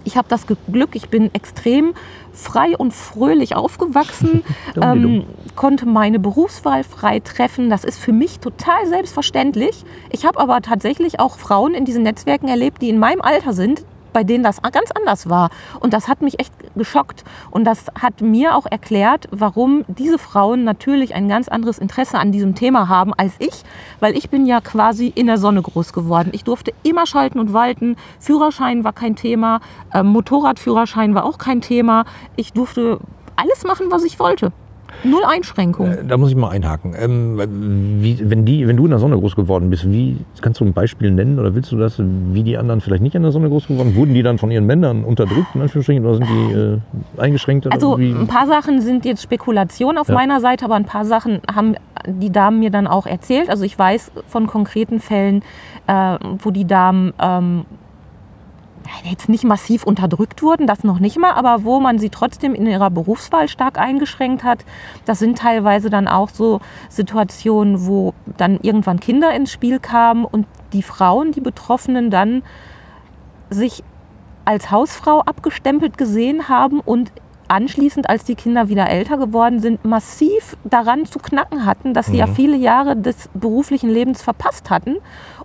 Ich habe das Glück, ich bin extrem frei und fröhlich aufgewachsen, ähm, konnte meine Berufswahl frei treffen. Das ist für mich total selbstverständlich. Ich habe aber tatsächlich auch Frauen in diesen Netzwerken erlebt, die in meinem Alter sind, bei denen das ganz anders war. Und das hat mich echt geschockt. Und das hat mir auch erklärt, warum diese Frauen natürlich ein ganz anderes Interesse an diesem Thema haben als ich, weil ich bin ja quasi in der Sonne groß geworden. Ich durfte immer schalten und walten. Führerschein war kein Thema, ähm, Motorradführerschein war auch kein Thema. Ich durfte alles machen, was ich wollte. Null Einschränkungen. Äh, Da muss ich mal einhaken. Ähm, wie, wenn, die, wenn du in der Sonne groß geworden bist, wie kannst du ein Beispiel nennen oder willst du das, wie die anderen vielleicht nicht in der Sonne groß geworden? Wurden die dann von ihren Männern unterdrückt, in Anführungsstrichen, oder sind die äh, eingeschränkt? Also wie? ein paar Sachen sind jetzt Spekulation auf Ja. meiner Seite, aber ein paar Sachen haben die Damen mir dann auch erzählt. Also ich weiß von konkreten Fällen, äh, wo die Damen ähm, jetzt nicht massiv unterdrückt wurden, das noch nicht mal, aber wo man sie trotzdem in ihrer Berufswahl stark eingeschränkt hat. Das sind teilweise dann auch so Situationen, wo dann irgendwann Kinder ins Spiel kamen und die Frauen, die Betroffenen dann sich als Hausfrau abgestempelt gesehen haben und anschließend, als die Kinder wieder älter geworden sind, massiv daran zu knacken hatten, dass sie ja viele Jahre des beruflichen Lebens verpasst hatten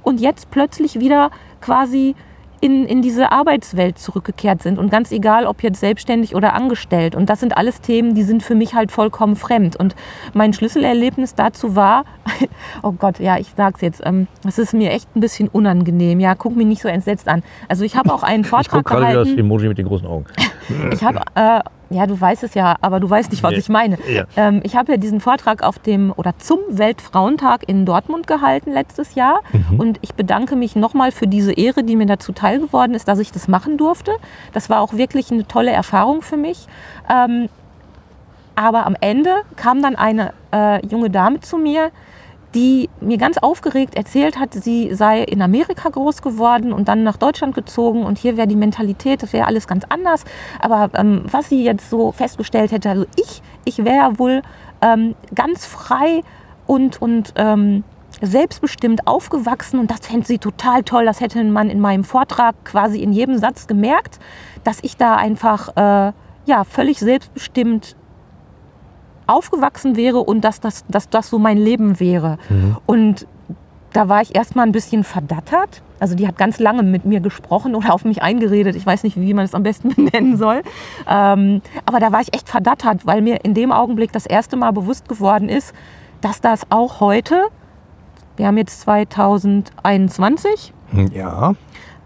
und jetzt plötzlich wieder quasi in, in diese Arbeitswelt zurückgekehrt sind. Und ganz egal, ob jetzt selbstständig oder angestellt. Und das sind alles Themen, die sind für mich halt vollkommen fremd. Und mein Schlüsselerlebnis dazu war, oh Gott, ja, ich sag's jetzt, ähm, es ist mir echt ein bisschen unangenehm. Ja, guck mich nicht so entsetzt an. Also ich habe auch einen ich gucke Vortrag gerade das gehalten. Emoji mit den großen Augen. Ich habe, äh, ja, du weißt es ja, aber du weißt nicht, was Nee. ich meine. Ja. Ähm, ich habe ja diesen Vortrag auf dem oder zum Weltfrauentag in Dortmund gehalten letztes Jahr und ich bedanke mich nochmal für diese Ehre, die mir dazu teil geworden ist, dass ich das machen durfte. Das war auch wirklich eine tolle Erfahrung für mich. Ähm, aber am Ende kam dann eine äh, junge Dame zu mir, die mir ganz aufgeregt erzählt hat, sie sei in Amerika groß geworden und dann nach Deutschland gezogen und hier wäre die Mentalität, das wäre alles ganz anders. Aber ähm, was sie jetzt so festgestellt hätte, also ich, ich wäre wohl ähm, ganz frei und, und ähm, selbstbestimmt aufgewachsen und das fände sie total toll. Das hätte man in meinem Vortrag quasi in jedem Satz gemerkt, dass ich da einfach äh, ja, völlig selbstbestimmt aufgewachsen wäre und dass das, dass das so mein Leben wäre. Und da war ich erstmal ein bisschen verdattert. Also die hat ganz lange mit mir gesprochen oder auf mich eingeredet. Ich weiß nicht, wie man es am besten benennen soll. Ähm, aber da war ich echt verdattert, weil mir in dem Augenblick das erste Mal bewusst geworden ist, dass das auch heute, wir haben jetzt 2021, Ja,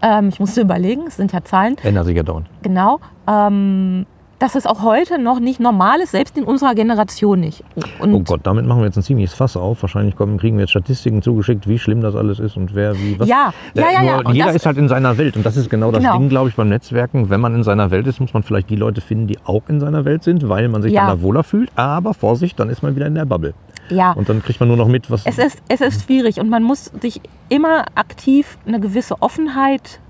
ähm, ich musste überlegen, es sind ja Zahlen, ändert sich ja dauernd. genau, ähm, dass es auch heute noch nicht normal ist, selbst in unserer Generation nicht. Und Oh Gott, damit machen wir jetzt ein ziemliches Fass auf. Wahrscheinlich kommen, kriegen wir jetzt Statistiken zugeschickt, wie schlimm das alles ist und wer wie was. Ja, Äh, ja, ja, ja. Jeder ist halt in seiner Welt und das ist genau das Genau. Ding, glaube ich, beim Netzwerken. Wenn man in seiner Welt ist, muss man vielleicht die Leute finden, die auch in seiner Welt sind, weil man sich Ja. dann da wohler fühlt. Aber Vorsicht, dann ist man wieder in der Bubble. ja. Und dann kriegt man nur noch mit, was. Es ist, es ist schwierig und man muss sich immer aktiv eine gewisse Offenheit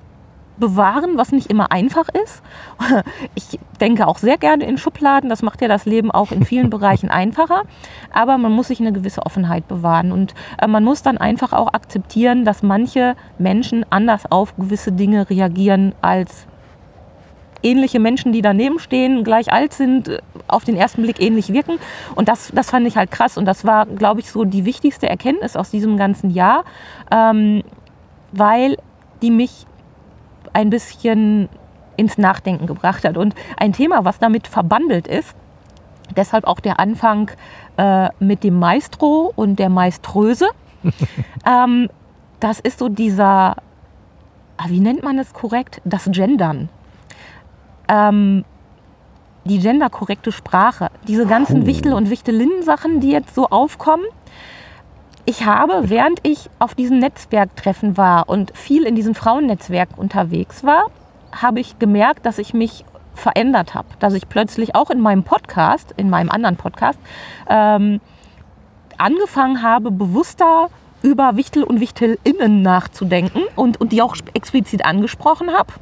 bewahren, was nicht immer einfach ist. Ich denke auch sehr gerne in Schubladen, das macht ja das Leben auch in vielen Bereichen einfacher, aber man muss sich eine gewisse Offenheit bewahren und äh, man muss dann einfach auch akzeptieren, dass manche Menschen anders auf gewisse Dinge reagieren als ähnliche Menschen, die daneben stehen, gleich alt sind, äh, auf den ersten Blick ähnlich wirken. Und das, das fand ich halt krass. Und das war, glaube ich, so die wichtigste Erkenntnis aus diesem ganzen Jahr, ähm, weil die mich ein bisschen ins Nachdenken gebracht hat. Und ein Thema, was damit verbandelt ist, deshalb auch der Anfang äh, mit dem Maestro und der Maeströse, ähm, das ist so dieser, ah, wie nennt man es korrekt, das Gendern ähm, die genderkorrekte Sprache, diese ganzen Puh. Wichtel- und Wichtelinnen-Sachen, die jetzt so aufkommen. Ich habe, während ich auf diesen Netzwerktreffen war und viel in diesem Frauennetzwerk unterwegs war, habe ich gemerkt, dass ich mich verändert habe. Dass ich plötzlich auch in meinem Podcast, in meinem anderen Podcast, ähm, angefangen habe, bewusster über Wichtel und Wichtelinnen nachzudenken und, und die auch explizit angesprochen habe.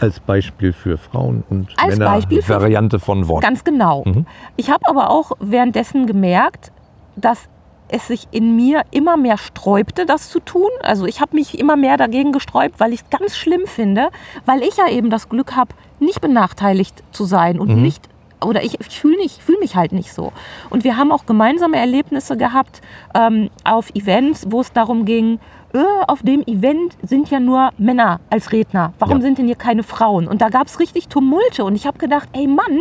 als Beispiel für Frauen und Als Männer Beispiel Variante von Wort. Ganz genau. Mhm. Ich habe aber auch währenddessen gemerkt, dass es sich in mir immer mehr sträubte, das zu tun. Also ich habe mich immer mehr dagegen gesträubt, weil ich es ganz schlimm finde, weil ich ja eben das Glück habe, nicht benachteiligt zu sein und Mhm. nicht oder ich, ich fühle fühl mich halt nicht so. Und wir haben auch gemeinsame Erlebnisse gehabt ähm, auf Events, wo es darum ging, äh, auf dem Event sind ja nur Männer als Redner. Warum Ja. sind denn hier keine Frauen? Und da gab es richtig Tumulte. Und ich habe gedacht, ey Mann,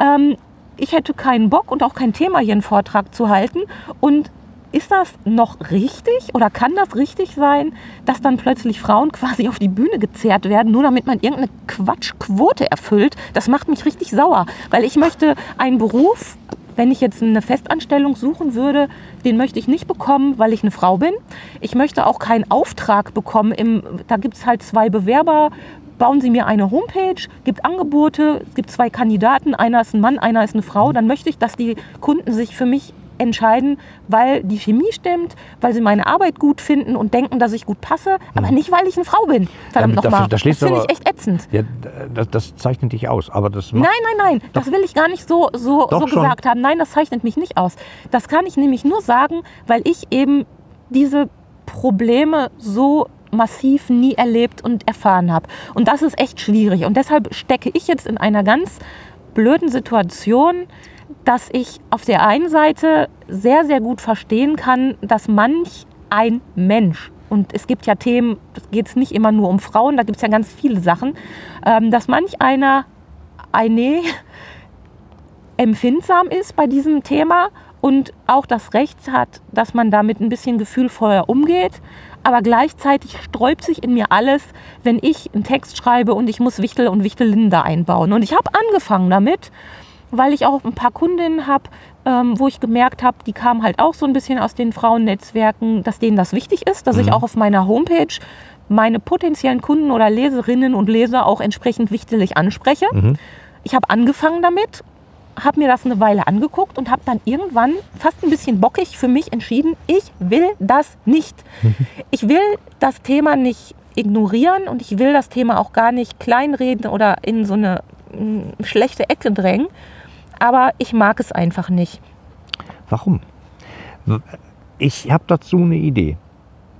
ähm, ich hätte keinen Bock und auch kein Thema, hier einen Vortrag zu halten. Und ist das noch richtig oder kann das richtig sein, dass dann plötzlich Frauen quasi auf die Bühne gezerrt werden, nur damit man irgendeine Quatschquote erfüllt? Das macht mich richtig sauer, weil ich möchte einen Beruf, wenn ich jetzt eine Festanstellung suchen würde, den möchte ich nicht bekommen, weil ich eine Frau bin. Ich möchte auch keinen Auftrag bekommen. Im, da gibt es halt zwei Bewerber. Bauen Sie mir eine Homepage, gibt Angebote, es gibt zwei Kandidaten, einer ist ein Mann, einer ist eine Frau. Dann möchte ich, dass die Kunden sich für mich entscheiden, weil die Chemie stimmt, weil sie meine Arbeit gut finden und denken, dass ich gut passe, aber nicht, weil ich eine Frau bin. Verdammt da- nochmal. da Das du finde ich echt ätzend. Ja, das, das zeichnet dich aus, aber das Nein, nein, nein, das will ich gar nicht so, so, Doch so schon. gesagt haben. Nein, das zeichnet mich nicht aus. Das kann ich nämlich nur sagen, weil ich eben diese Probleme so massiv nie erlebt und erfahren habe. Und das ist echt schwierig. Und deshalb stecke ich jetzt in einer ganz blöden Situation, dass ich auf der einen Seite sehr, sehr gut verstehen kann, dass manch ein Mensch, und es gibt ja Themen, es geht nicht immer nur um Frauen, da gibt es ja ganz viele Sachen, ähm, dass manch einer eine empfindsam ist bei diesem Thema und auch das Recht hat, dass man damit ein bisschen gefühlvoller umgeht. Aber gleichzeitig sträubt sich in mir alles, wenn ich einen Text schreibe und ich muss Wichtel und Wichtelinnen da einbauen. Und ich habe angefangen damit, weil ich auch ein paar Kundinnen habe, ähm, wo ich gemerkt habe, die kamen halt auch so ein bisschen aus den Frauennetzwerken, dass denen das wichtig ist, dass ich auch auf meiner Homepage meine potenziellen Kunden oder Leserinnen und Leser auch entsprechend wichtelig anspreche. Ich habe angefangen damit, habe mir das eine Weile angeguckt und habe dann irgendwann fast ein bisschen bockig für mich entschieden, ich will das nicht. Ich will das Thema nicht ignorieren und ich will das Thema auch gar nicht kleinreden oder in so eine mm, schlechte Ecke drängen. Aber ich mag es einfach nicht. Warum? Ich habe dazu eine Idee.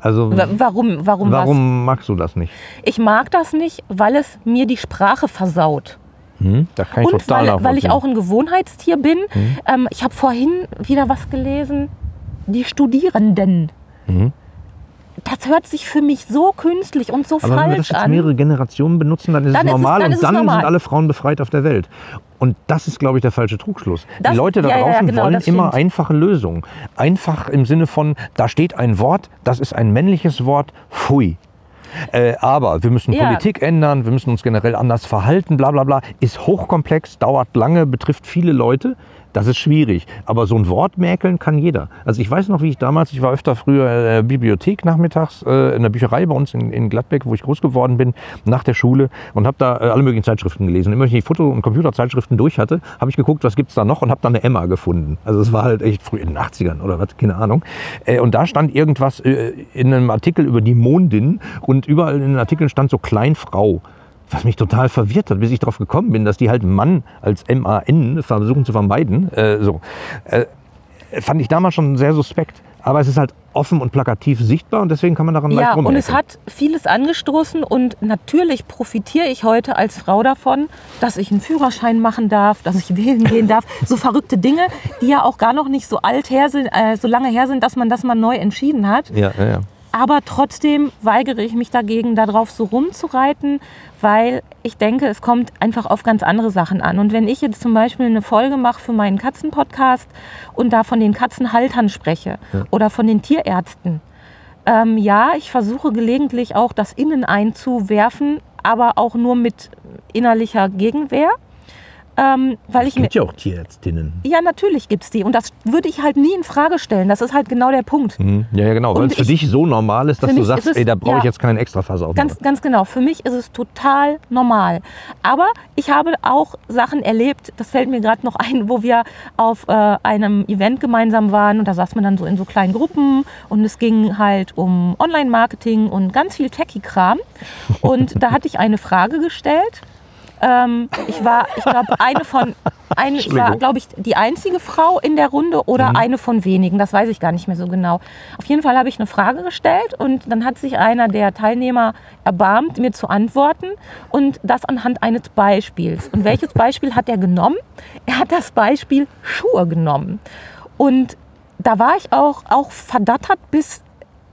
Also Wa- Warum, warum, was? warum magst du das nicht? Ich mag das nicht, weil es mir die Sprache versaut. Hm? Da kann ich Und total weil, weil ich auch ein Gewohnheitstier bin. Mhm. Ähm, ich habe vorhin wieder was gelesen. Die Studierenden. Mhm. Das hört sich für mich so künstlich und so Aber wenn wir falsch das jetzt an. mehrere Generationen benutzen, dann ist Dann es ist es- normal dann und dann normal. sind alle Frauen befreit auf der Welt. Und das ist, glaube ich, der falsche Trugschluss. Das- Die Leute da ja, ja, ja, draußen genau, wollen immer einfache Lösungen. Einfach im Sinne von, da steht ein Wort, das ist ein männliches Wort, pfui. Äh, aber wir müssen Ja. Politik ändern, wir müssen uns generell anders verhalten, bla bla bla. Ist hochkomplex, dauert lange, betrifft viele Leute. Das ist schwierig. Aber so ein Wort mäkeln kann jeder. Also ich weiß noch, wie ich damals, ich war öfter früher in der Bibliothek nachmittags äh, in der Bücherei bei uns in, in Gladbeck, wo ich groß geworden bin, nach der Schule und habe da äh, alle möglichen Zeitschriften gelesen. Immer wenn ich die Foto- und Computerzeitschriften durch hatte, habe ich geguckt, was gibt's da noch und habe dann eine Emma gefunden. Also es war halt echt früh in den 80ern oder was, keine Ahnung. Äh, und da stand irgendwas äh, in einem Artikel über die Mondin und überall in den Artikeln stand so Kleinfrau. Was mich total verwirrt hat, bis ich darauf gekommen bin, dass die halt Mann als M-A-N versuchen zu vermeiden. Äh, so. Äh, fand ich damals schon sehr suspekt. Aber es ist halt offen und plakativ sichtbar und deswegen kann man daran Ja, leicht und es hat vieles angestoßen und natürlich profitiere ich heute als Frau davon, dass ich einen Führerschein machen darf, dass ich wählen gehen darf. So verrückte Dinge, die ja auch gar noch nicht so alt her sind, äh, so lange her sind, dass man das mal neu entschieden hat. Ja, ja, ja. Aber trotzdem weigere ich mich dagegen, darauf so rumzureiten, weil ich denke, es kommt einfach auf ganz andere Sachen an. Und wenn ich jetzt zum Beispiel eine Folge mache für meinen Katzenpodcast und da von den Katzenhaltern spreche oder von den Tierärzten, ähm, ja, ich versuche gelegentlich auch das Innen einzuwerfen, aber auch nur mit innerlicher Gegenwehr. Ähm, weil ich Es mir, gibt ja auch Tierärztinnen. ja, natürlich gibt's die. Und das würde ich halt nie in Frage stellen. Das ist halt genau der Punkt. Mhm. Ja, ja, genau. Weil es für ich- dich so normal ist, dass du sagst, es- ey, da brauche ich ja. jetzt keinen Extrafaser. Ganz, ganz genau. Für mich ist es total normal. Aber ich habe auch Sachen erlebt, das fällt mir gerade noch ein, wo wir auf äh, einem Event gemeinsam waren und da saß man dann so in so kleinen Gruppen und es ging halt um Online-Marketing und ganz viel Techie-Kram. Und da hatte ich eine Frage gestellt. Ähm, ich war, ich glaube, eine von, eine, ich war, glaube ich, die einzige Frau in der Runde oder eine von wenigen. Das weiß ich gar nicht mehr so genau. Auf jeden Fall habe ich eine Frage gestellt und dann hat sich einer der Teilnehmer erbarmt, mir zu antworten und das anhand eines Beispiels. Und welches Beispiel hat er genommen? Er hat das Beispiel Schuhe genommen. Und da war ich auch, auch verdattert bis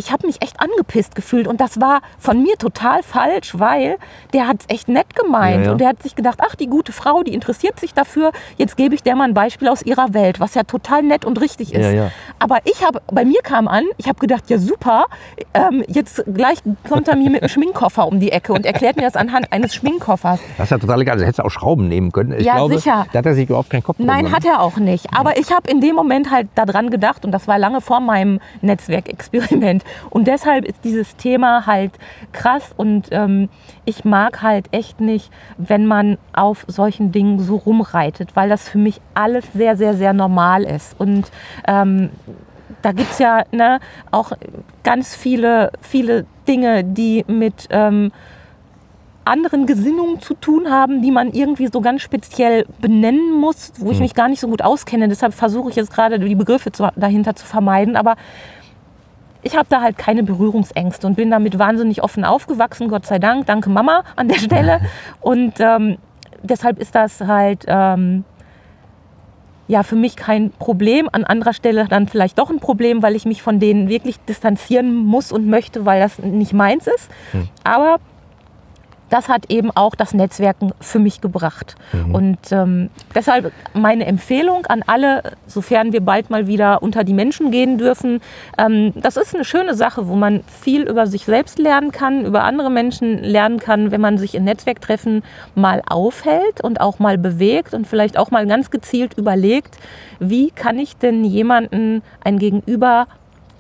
ich habe mich echt angepisst gefühlt und das war von mir total falsch, weil der hat es echt nett gemeint Ja, ja. und der hat sich gedacht, ach die gute Frau, die interessiert sich dafür, jetzt gebe ich der mal ein Beispiel aus ihrer Welt, was ja total nett und richtig ist. Ja. Aber ich habe, bei mir kam an, ich habe gedacht, ja super, ähm, jetzt gleich kommt er mir mit einem Schminkkoffer um die Ecke und erklärt mir das anhand eines Schminkkoffers. Das ist ja total egal. Also hättest du auch Schrauben nehmen können. Ich Ja, glaube, sicher. Da hat er sich überhaupt keinen Kopf Nein, gemacht. hat er auch nicht. Aber ich habe in dem Moment halt daran gedacht und das war lange vor meinem Netzwerkexperiment. Und deshalb ist dieses Thema halt krass und ähm, ich mag halt echt nicht, wenn man auf solchen Dingen so rumreitet, weil das für mich alles sehr, sehr, sehr normal ist. Und ähm, da gibt es ja ne, auch ganz viele, viele Dinge, die mit ähm, anderen Gesinnungen zu tun haben, die man irgendwie so ganz speziell benennen muss, wo ich mich gar nicht so gut auskenne. Deshalb versuche ich jetzt gerade die Begriffe zu, dahinter zu vermeiden. Aber ich habe da halt keine Berührungsängste und bin damit wahnsinnig offen aufgewachsen, Gott sei Dank. Danke Mama an der Stelle. Und ähm, deshalb ist das halt ähm, ja für mich kein Problem. An anderer Stelle dann vielleicht doch ein Problem, weil ich mich von denen wirklich distanzieren muss und möchte, weil das nicht meins ist. Aber das hat eben auch das Netzwerken für mich gebracht. Und ähm, deshalb meine Empfehlung an alle, sofern wir bald mal wieder unter die Menschen gehen dürfen, ähm, das ist eine schöne Sache, wo man viel über sich selbst lernen kann, über andere Menschen lernen kann, wenn man sich in Netzwerktreffen mal aufhält und auch mal bewegt und vielleicht auch mal ganz gezielt überlegt, wie kann ich denn jemanden, ein Gegenüber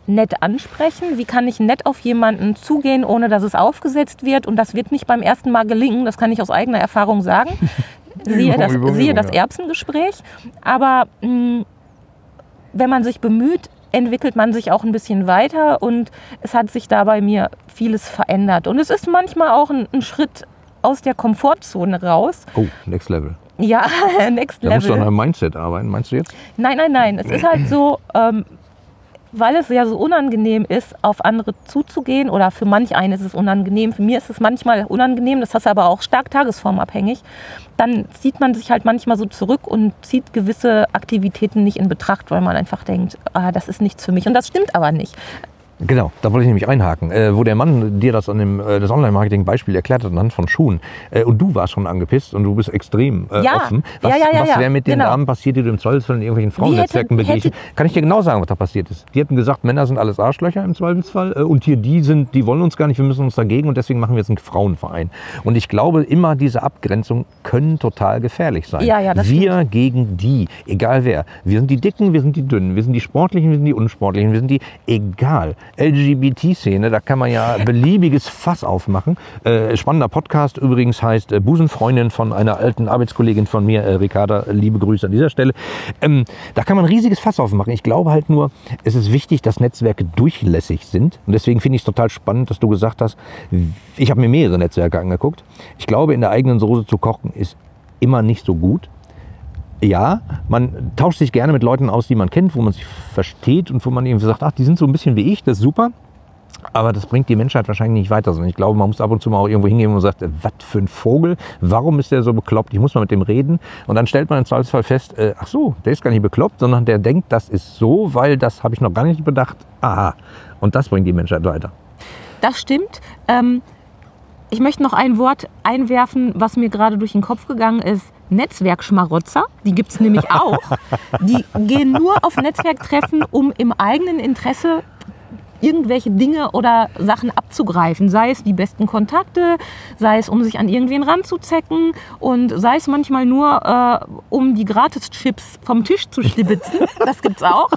nett ansprechen? Wie kann ich nett auf jemanden zugehen, ohne dass es aufgesetzt wird? Und das wird nicht beim ersten Mal gelingen, das kann ich aus eigener Erfahrung sagen. siehe, das, Übung, siehe Übung, das. Erbsengespräch. Aber mh, wenn man sich bemüht, entwickelt man sich auch ein bisschen weiter und es hat sich da bei mir vieles verändert. Und es ist manchmal auch ein, ein Schritt aus der Komfortzone raus. Oh, next level. Ja, next Da musst du an level. einem Mindset arbeiten, meinst du jetzt? Nein, nein, nein. Es ist halt so, ähm, weil es ja so unangenehm ist, auf andere zuzugehen, oder für manch einen ist es unangenehm, für mir ist es manchmal unangenehm, das ist aber auch stark tagesformabhängig, dann zieht man sich halt manchmal so zurück und zieht gewisse Aktivitäten nicht in Betracht, weil man einfach denkt, ah, das ist nichts für mich. Und das stimmt aber nicht. Genau, da wollte ich nämlich einhaken, äh, wo der Mann dir das an dem äh, das Online-Marketing-Beispiel erklärt hat anhand von Schuhen. Äh, und du warst schon angepisst und du bist extrem äh, Ja. offen. Was, Ja, ja, ja, was wäre mit den Genau. Damen passiert, die du im Zweifelsfall in irgendwelchen Frauennetzwerken begegnet? Kann ich dir genau sagen, was da passiert ist. Die hätten gesagt, Männer sind alles Arschlöcher im Zweifelsfall äh, und hier die sind, die wollen uns gar nicht, wir müssen uns dagegen und deswegen machen wir jetzt einen Frauenverein. Und ich glaube, immer diese Abgrenzungen können total gefährlich sein. Ja, ja, das wir gegen die, egal wer. Wir sind die Dicken, wir sind die Dünnen, wir sind die Sportlichen, wir sind die Unsportlichen, wir sind die, egal. LGBT-Szene, da kann man ja beliebiges Fass aufmachen. Äh, spannender Podcast übrigens heißt äh, Busenfreundin von einer alten Arbeitskollegin von mir, äh, Ricarda, liebe Grüße an dieser Stelle. Ähm, da kann man ein riesiges Fass aufmachen. Ich glaube halt nur, es ist wichtig, dass Netzwerke durchlässig sind. Und deswegen finde ich es total spannend, dass du gesagt hast, ich habe mir mehrere Netzwerke angeguckt. Ich glaube, in der eigenen Soße zu kochen ist immer nicht so gut. Ja, man tauscht sich gerne mit Leuten aus, die man kennt, wo man sich versteht und wo man irgendwie sagt, ach, die sind so ein bisschen wie ich, das ist super. Aber das bringt die Menschheit wahrscheinlich nicht weiter. Sondern ich glaube, man muss ab und zu mal auch irgendwo hingehen und sagt, äh, was für ein Vogel, warum ist der so bekloppt? Ich muss mal mit dem reden. Und dann stellt man im Zweifelsfall fest, äh, ach so, der ist gar nicht bekloppt, sondern der denkt, das ist so, weil das habe ich noch gar nicht bedacht. Aha. Und das bringt die Menschheit weiter. Das stimmt. Ähm, ich möchte noch ein Wort einwerfen, was mir gerade durch den Kopf gegangen ist. Netzwerkschmarotzer, die gibt es nämlich auch. Die gehen nur auf Netzwerktreffen, um im eigenen Interesse irgendwelche Dinge oder Sachen abzugreifen. Sei es die besten Kontakte, sei es um sich an irgendwen ranzuzecken und sei es manchmal nur, äh, um die Gratis-Chips vom Tisch zu stibitzen. Das gibt's auch.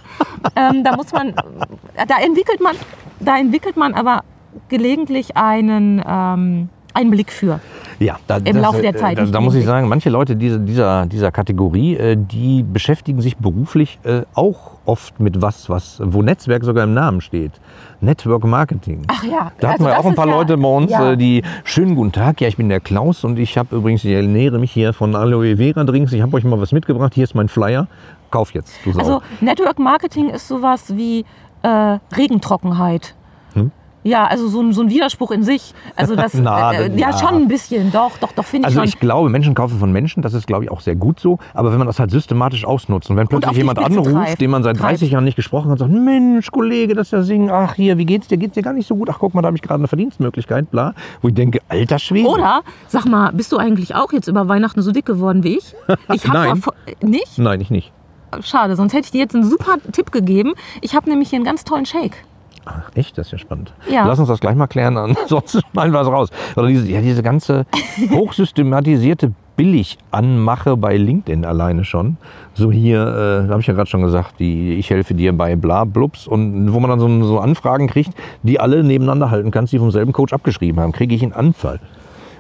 Ähm, da muss man, da entwickelt man, da entwickelt man aber gelegentlich einen, ähm, einen Blick für. Ja, da, Im Laufe der Zeit, Da, da muss ich sagen, manche Leute dieser, dieser, dieser Kategorie, äh, die beschäftigen sich beruflich äh, auch oft mit was, was, wo Netzwerk sogar im Namen steht. Network Marketing. Ach ja, Da hatten also wir auch ein paar ja- Leute bei uns, ja. äh, die schönen guten Tag. Ja, ich bin der Klaus und ich habe übrigens, ich ernähre mich hier von Aloe Vera Drinks. Ich habe euch mal was mitgebracht. Hier ist mein Flyer. Kauf jetzt. Also Network Marketing ist sowas wie äh, Regentrockenheit. Hm? Ja, also so ein, so ein Widerspruch in sich. Also das, Na, äh, ja. schon ein bisschen. Doch, doch, doch, finde ich Also schon. ich glaube, Menschen kaufen von Menschen, das ist, glaube ich, auch sehr gut so. Aber wenn man das halt systematisch ausnutzt und wenn plötzlich die jemand Spitze anruft, treibt. den man seit 30 Treibt. Jahren nicht gesprochen hat, und sagt, Mensch, Kollege, das ist ja Singen, ach hier, wie geht's dir? Geht's dir gar nicht so gut? Ach guck mal, da habe ich gerade eine Verdienstmöglichkeit, bla. Wo ich denke, alter Schwede. Oder, sag mal, bist du eigentlich auch jetzt über Weihnachten so dick geworden wie ich? Ich habe Nein. nicht? Nein, ich nicht. Schade, sonst hätte ich dir jetzt einen super Tipp gegeben. Ich habe nämlich hier einen ganz tollen Shake. Ach, echt? Das ist ja spannend. Ja. Lass uns das gleich mal klären, ansonsten schneiden wir es raus. Oder diese, ja, diese ganze hochsystematisierte Billiganmache bei LinkedIn alleine schon. So hier, äh, habe ich ja gerade schon gesagt, die, ich helfe dir bei bla blubs und wo man dann so, so Anfragen kriegt, die alle nebeneinander halten kannst, die vom selben Coach abgeschrieben haben, kriege ich einen Anfall.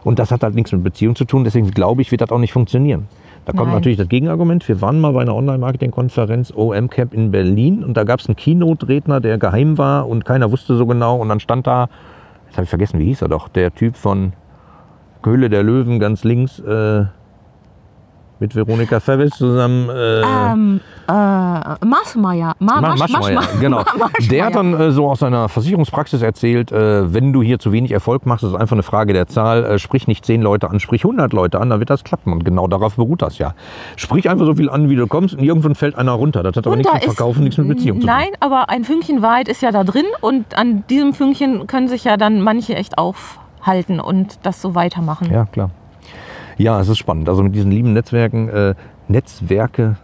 Und das hat halt nichts mit Beziehung zu tun, deswegen glaube ich, wird das auch nicht funktionieren. Da kommt Nein. natürlich das Gegenargument. Wir waren mal bei einer Online-Marketing-Konferenz OMCAP in Berlin und da gab es einen Keynote-Redner, der geheim war und keiner wusste so genau. Und dann stand da, jetzt habe ich vergessen, wie hieß er doch, der Typ von Höhle der Löwen ganz links äh, mit Veronika Ferris zusammen. Äh, Ähm, äh, Maßmeier. Ma Ma- genau. Maschmeyer. Der hat dann äh, so aus seiner Versicherungspraxis erzählt, äh, wenn du hier zu wenig Erfolg machst, ist es einfach eine Frage der Zahl. Äh, sprich nicht 10 Leute an, sprich 100 Leute an, dann wird das klappen. Und genau darauf beruht das ja. Sprich einfach so viel an, wie du kommst und irgendwann fällt einer runter. Das hat aber nichts mit Verkaufen, nichts mit Beziehung zu tun. Nein, aber ein Fünkchen Wahrheit ist ja da drin und an diesem Fünkchen können sich ja dann manche echt aufhalten und das so weitermachen. Ja, klar. Ja, es ist spannend. Also mit diesen lieben Netzwerken, äh, Netzwerke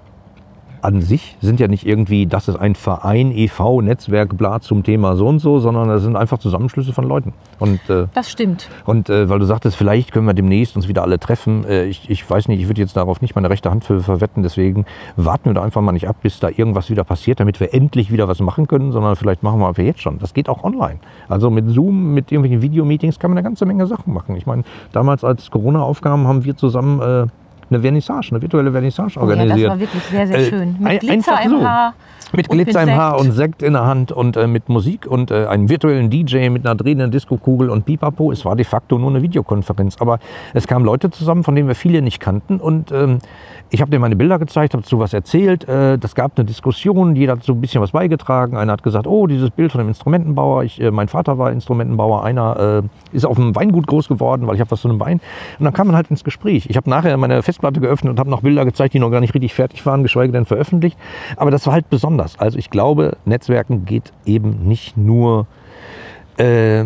an sich sind ja nicht irgendwie, das ist ein Verein, e.V., Netzwerk, bla zum Thema so und so, sondern das sind einfach Zusammenschlüsse von Leuten. Und äh, Das stimmt. Und äh, weil du sagtest, vielleicht können wir demnächst uns wieder alle treffen. Äh, ich, ich weiß nicht, ich würde jetzt darauf nicht meine rechte Hand für verwetten. Deswegen warten wir da einfach mal nicht ab, bis da irgendwas wieder passiert, damit wir endlich wieder was machen können, sondern vielleicht machen wir einfach jetzt schon. Das geht auch online. Also mit Zoom, mit irgendwelchen Videomeetings kann man eine ganze Menge Sachen machen. Ich meine, damals als Corona aufkam, haben wir zusammen äh, eine Vernissage, eine virtuelle Vernissage Oh ja, das organisiert. war wirklich sehr, sehr Äh, schön. Mit Glitzer einfach im so. Haar. Mit Glitzer im Haar und Sekt in der Hand und äh, mit Musik und äh, einem virtuellen DJ mit einer drehenden Diskokugel und Pipapo. Es war de facto nur eine Videokonferenz. Aber es kamen Leute zusammen, von denen wir viele nicht kannten. Und ähm, ich habe dir meine Bilder gezeigt, habe dazu was erzählt. Äh, das gab eine Diskussion, jeder hat so ein bisschen was beigetragen. Einer hat gesagt, oh, dieses Bild von dem Instrumentenbauer. Ich, äh, mein Vater war Instrumentenbauer. Einer äh, ist auf einem Weingut groß geworden, weil ich habe was zu einem Wein. Und dann kam man halt ins Gespräch. Ich habe nachher meine Festplatte geöffnet und habe noch Bilder gezeigt, die noch gar nicht richtig fertig waren, geschweige denn veröffentlicht. Aber das war halt besonders. Also ich glaube, Netzwerken geht eben nicht nur äh,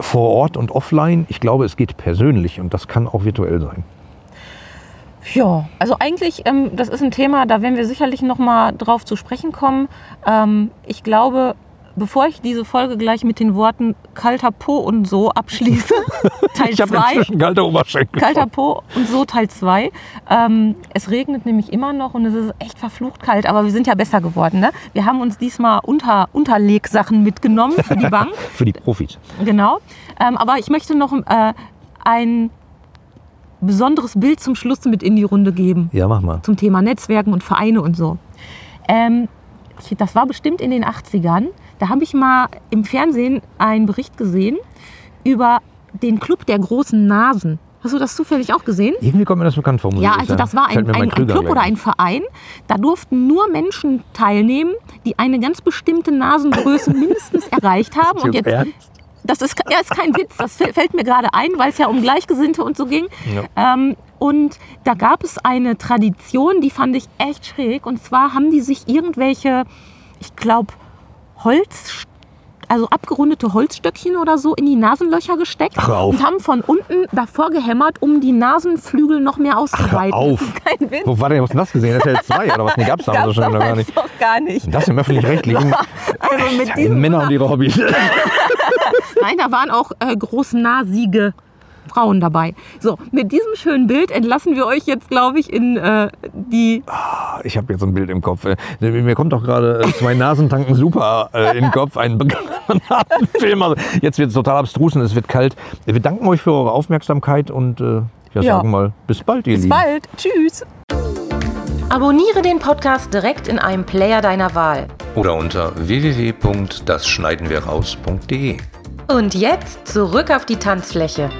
vor Ort und offline. Ich glaube, es geht persönlich und das kann auch virtuell sein. Ja, also eigentlich, ähm, das ist ein Thema, da werden wir sicherlich noch mal drauf zu sprechen kommen. Ähm, ich glaube, bevor ich diese Folge gleich mit den Worten kalter Po und so abschließe, Teil Ich habe 2. inzwischen kalte Oberschenkel. Kalter Po und so Teil 2. Ähm, es regnet nämlich immer noch und es ist echt verflucht kalt, aber wir sind ja besser geworden. Ne? Wir haben uns diesmal Unter Unterlegsachen mitgenommen für die Bank. Für die Profis. genau. Ähm, aber ich möchte noch äh, ein besonderes Bild zum Schluss mit in die Runde geben Ja, mach mal. zum Thema Netzwerken und Vereine und so. Ähm, das war bestimmt in den 80ern. Da habe ich mal im Fernsehen einen Bericht gesehen über den Club der großen Nasen. Hast du das zufällig auch gesehen? Irgendwie kommt mir das bekannt vor. Ja, also das war ein, ein, ein Club gleich oder ein. ein Verein. Da durften nur Menschen teilnehmen, die eine ganz bestimmte Nasengröße mindestens erreicht haben. Und jetzt Ernst? das ist, ja, ist kein Witz, das fällt mir gerade ein, weil es ja um Gleichgesinnte und so ging. Ähm, und da gab es eine Tradition, die fand ich echt schräg. Und zwar haben die sich irgendwelche, ich glaube, Holz, also abgerundete Holzstöckchen oder so in die Nasenlöcher gesteckt Ach, hör auf. und haben von unten davor gehämmert, um die Nasenflügel noch mehr auszuweiten. auf. Das ist kein Witz. Wo war denn, was denn das gesehen? Ja zwei oder was? Nee, gab's damals Gab's wahrscheinlich noch gar nicht. noch gar nicht. Das im Öffentlich-Rechtlichen. Also mit diesem Männer und ihre Hobbys. Nein, da waren auch äh, großnasige Frauen dabei. So, mit diesem schönen Bild entlassen wir euch jetzt, glaube ich, in äh, die. Ich habe jetzt ein Bild im Kopf. Äh, Mir kommt doch gerade äh, zwei Nasentanken super äh, in den Kopf. Ein Film. Also jetzt wird es total abstrus und es wird kalt. Wir danken euch für eure Aufmerksamkeit und äh, ja, Ja. sagen mal bis bald, ihr Bis Lieben. bald. Tschüss. Abonniere den Podcast direkt in einem Player deiner Wahl. Oder unter www.dasschneidenwirraus.de. Und jetzt zurück auf die Tanzfläche.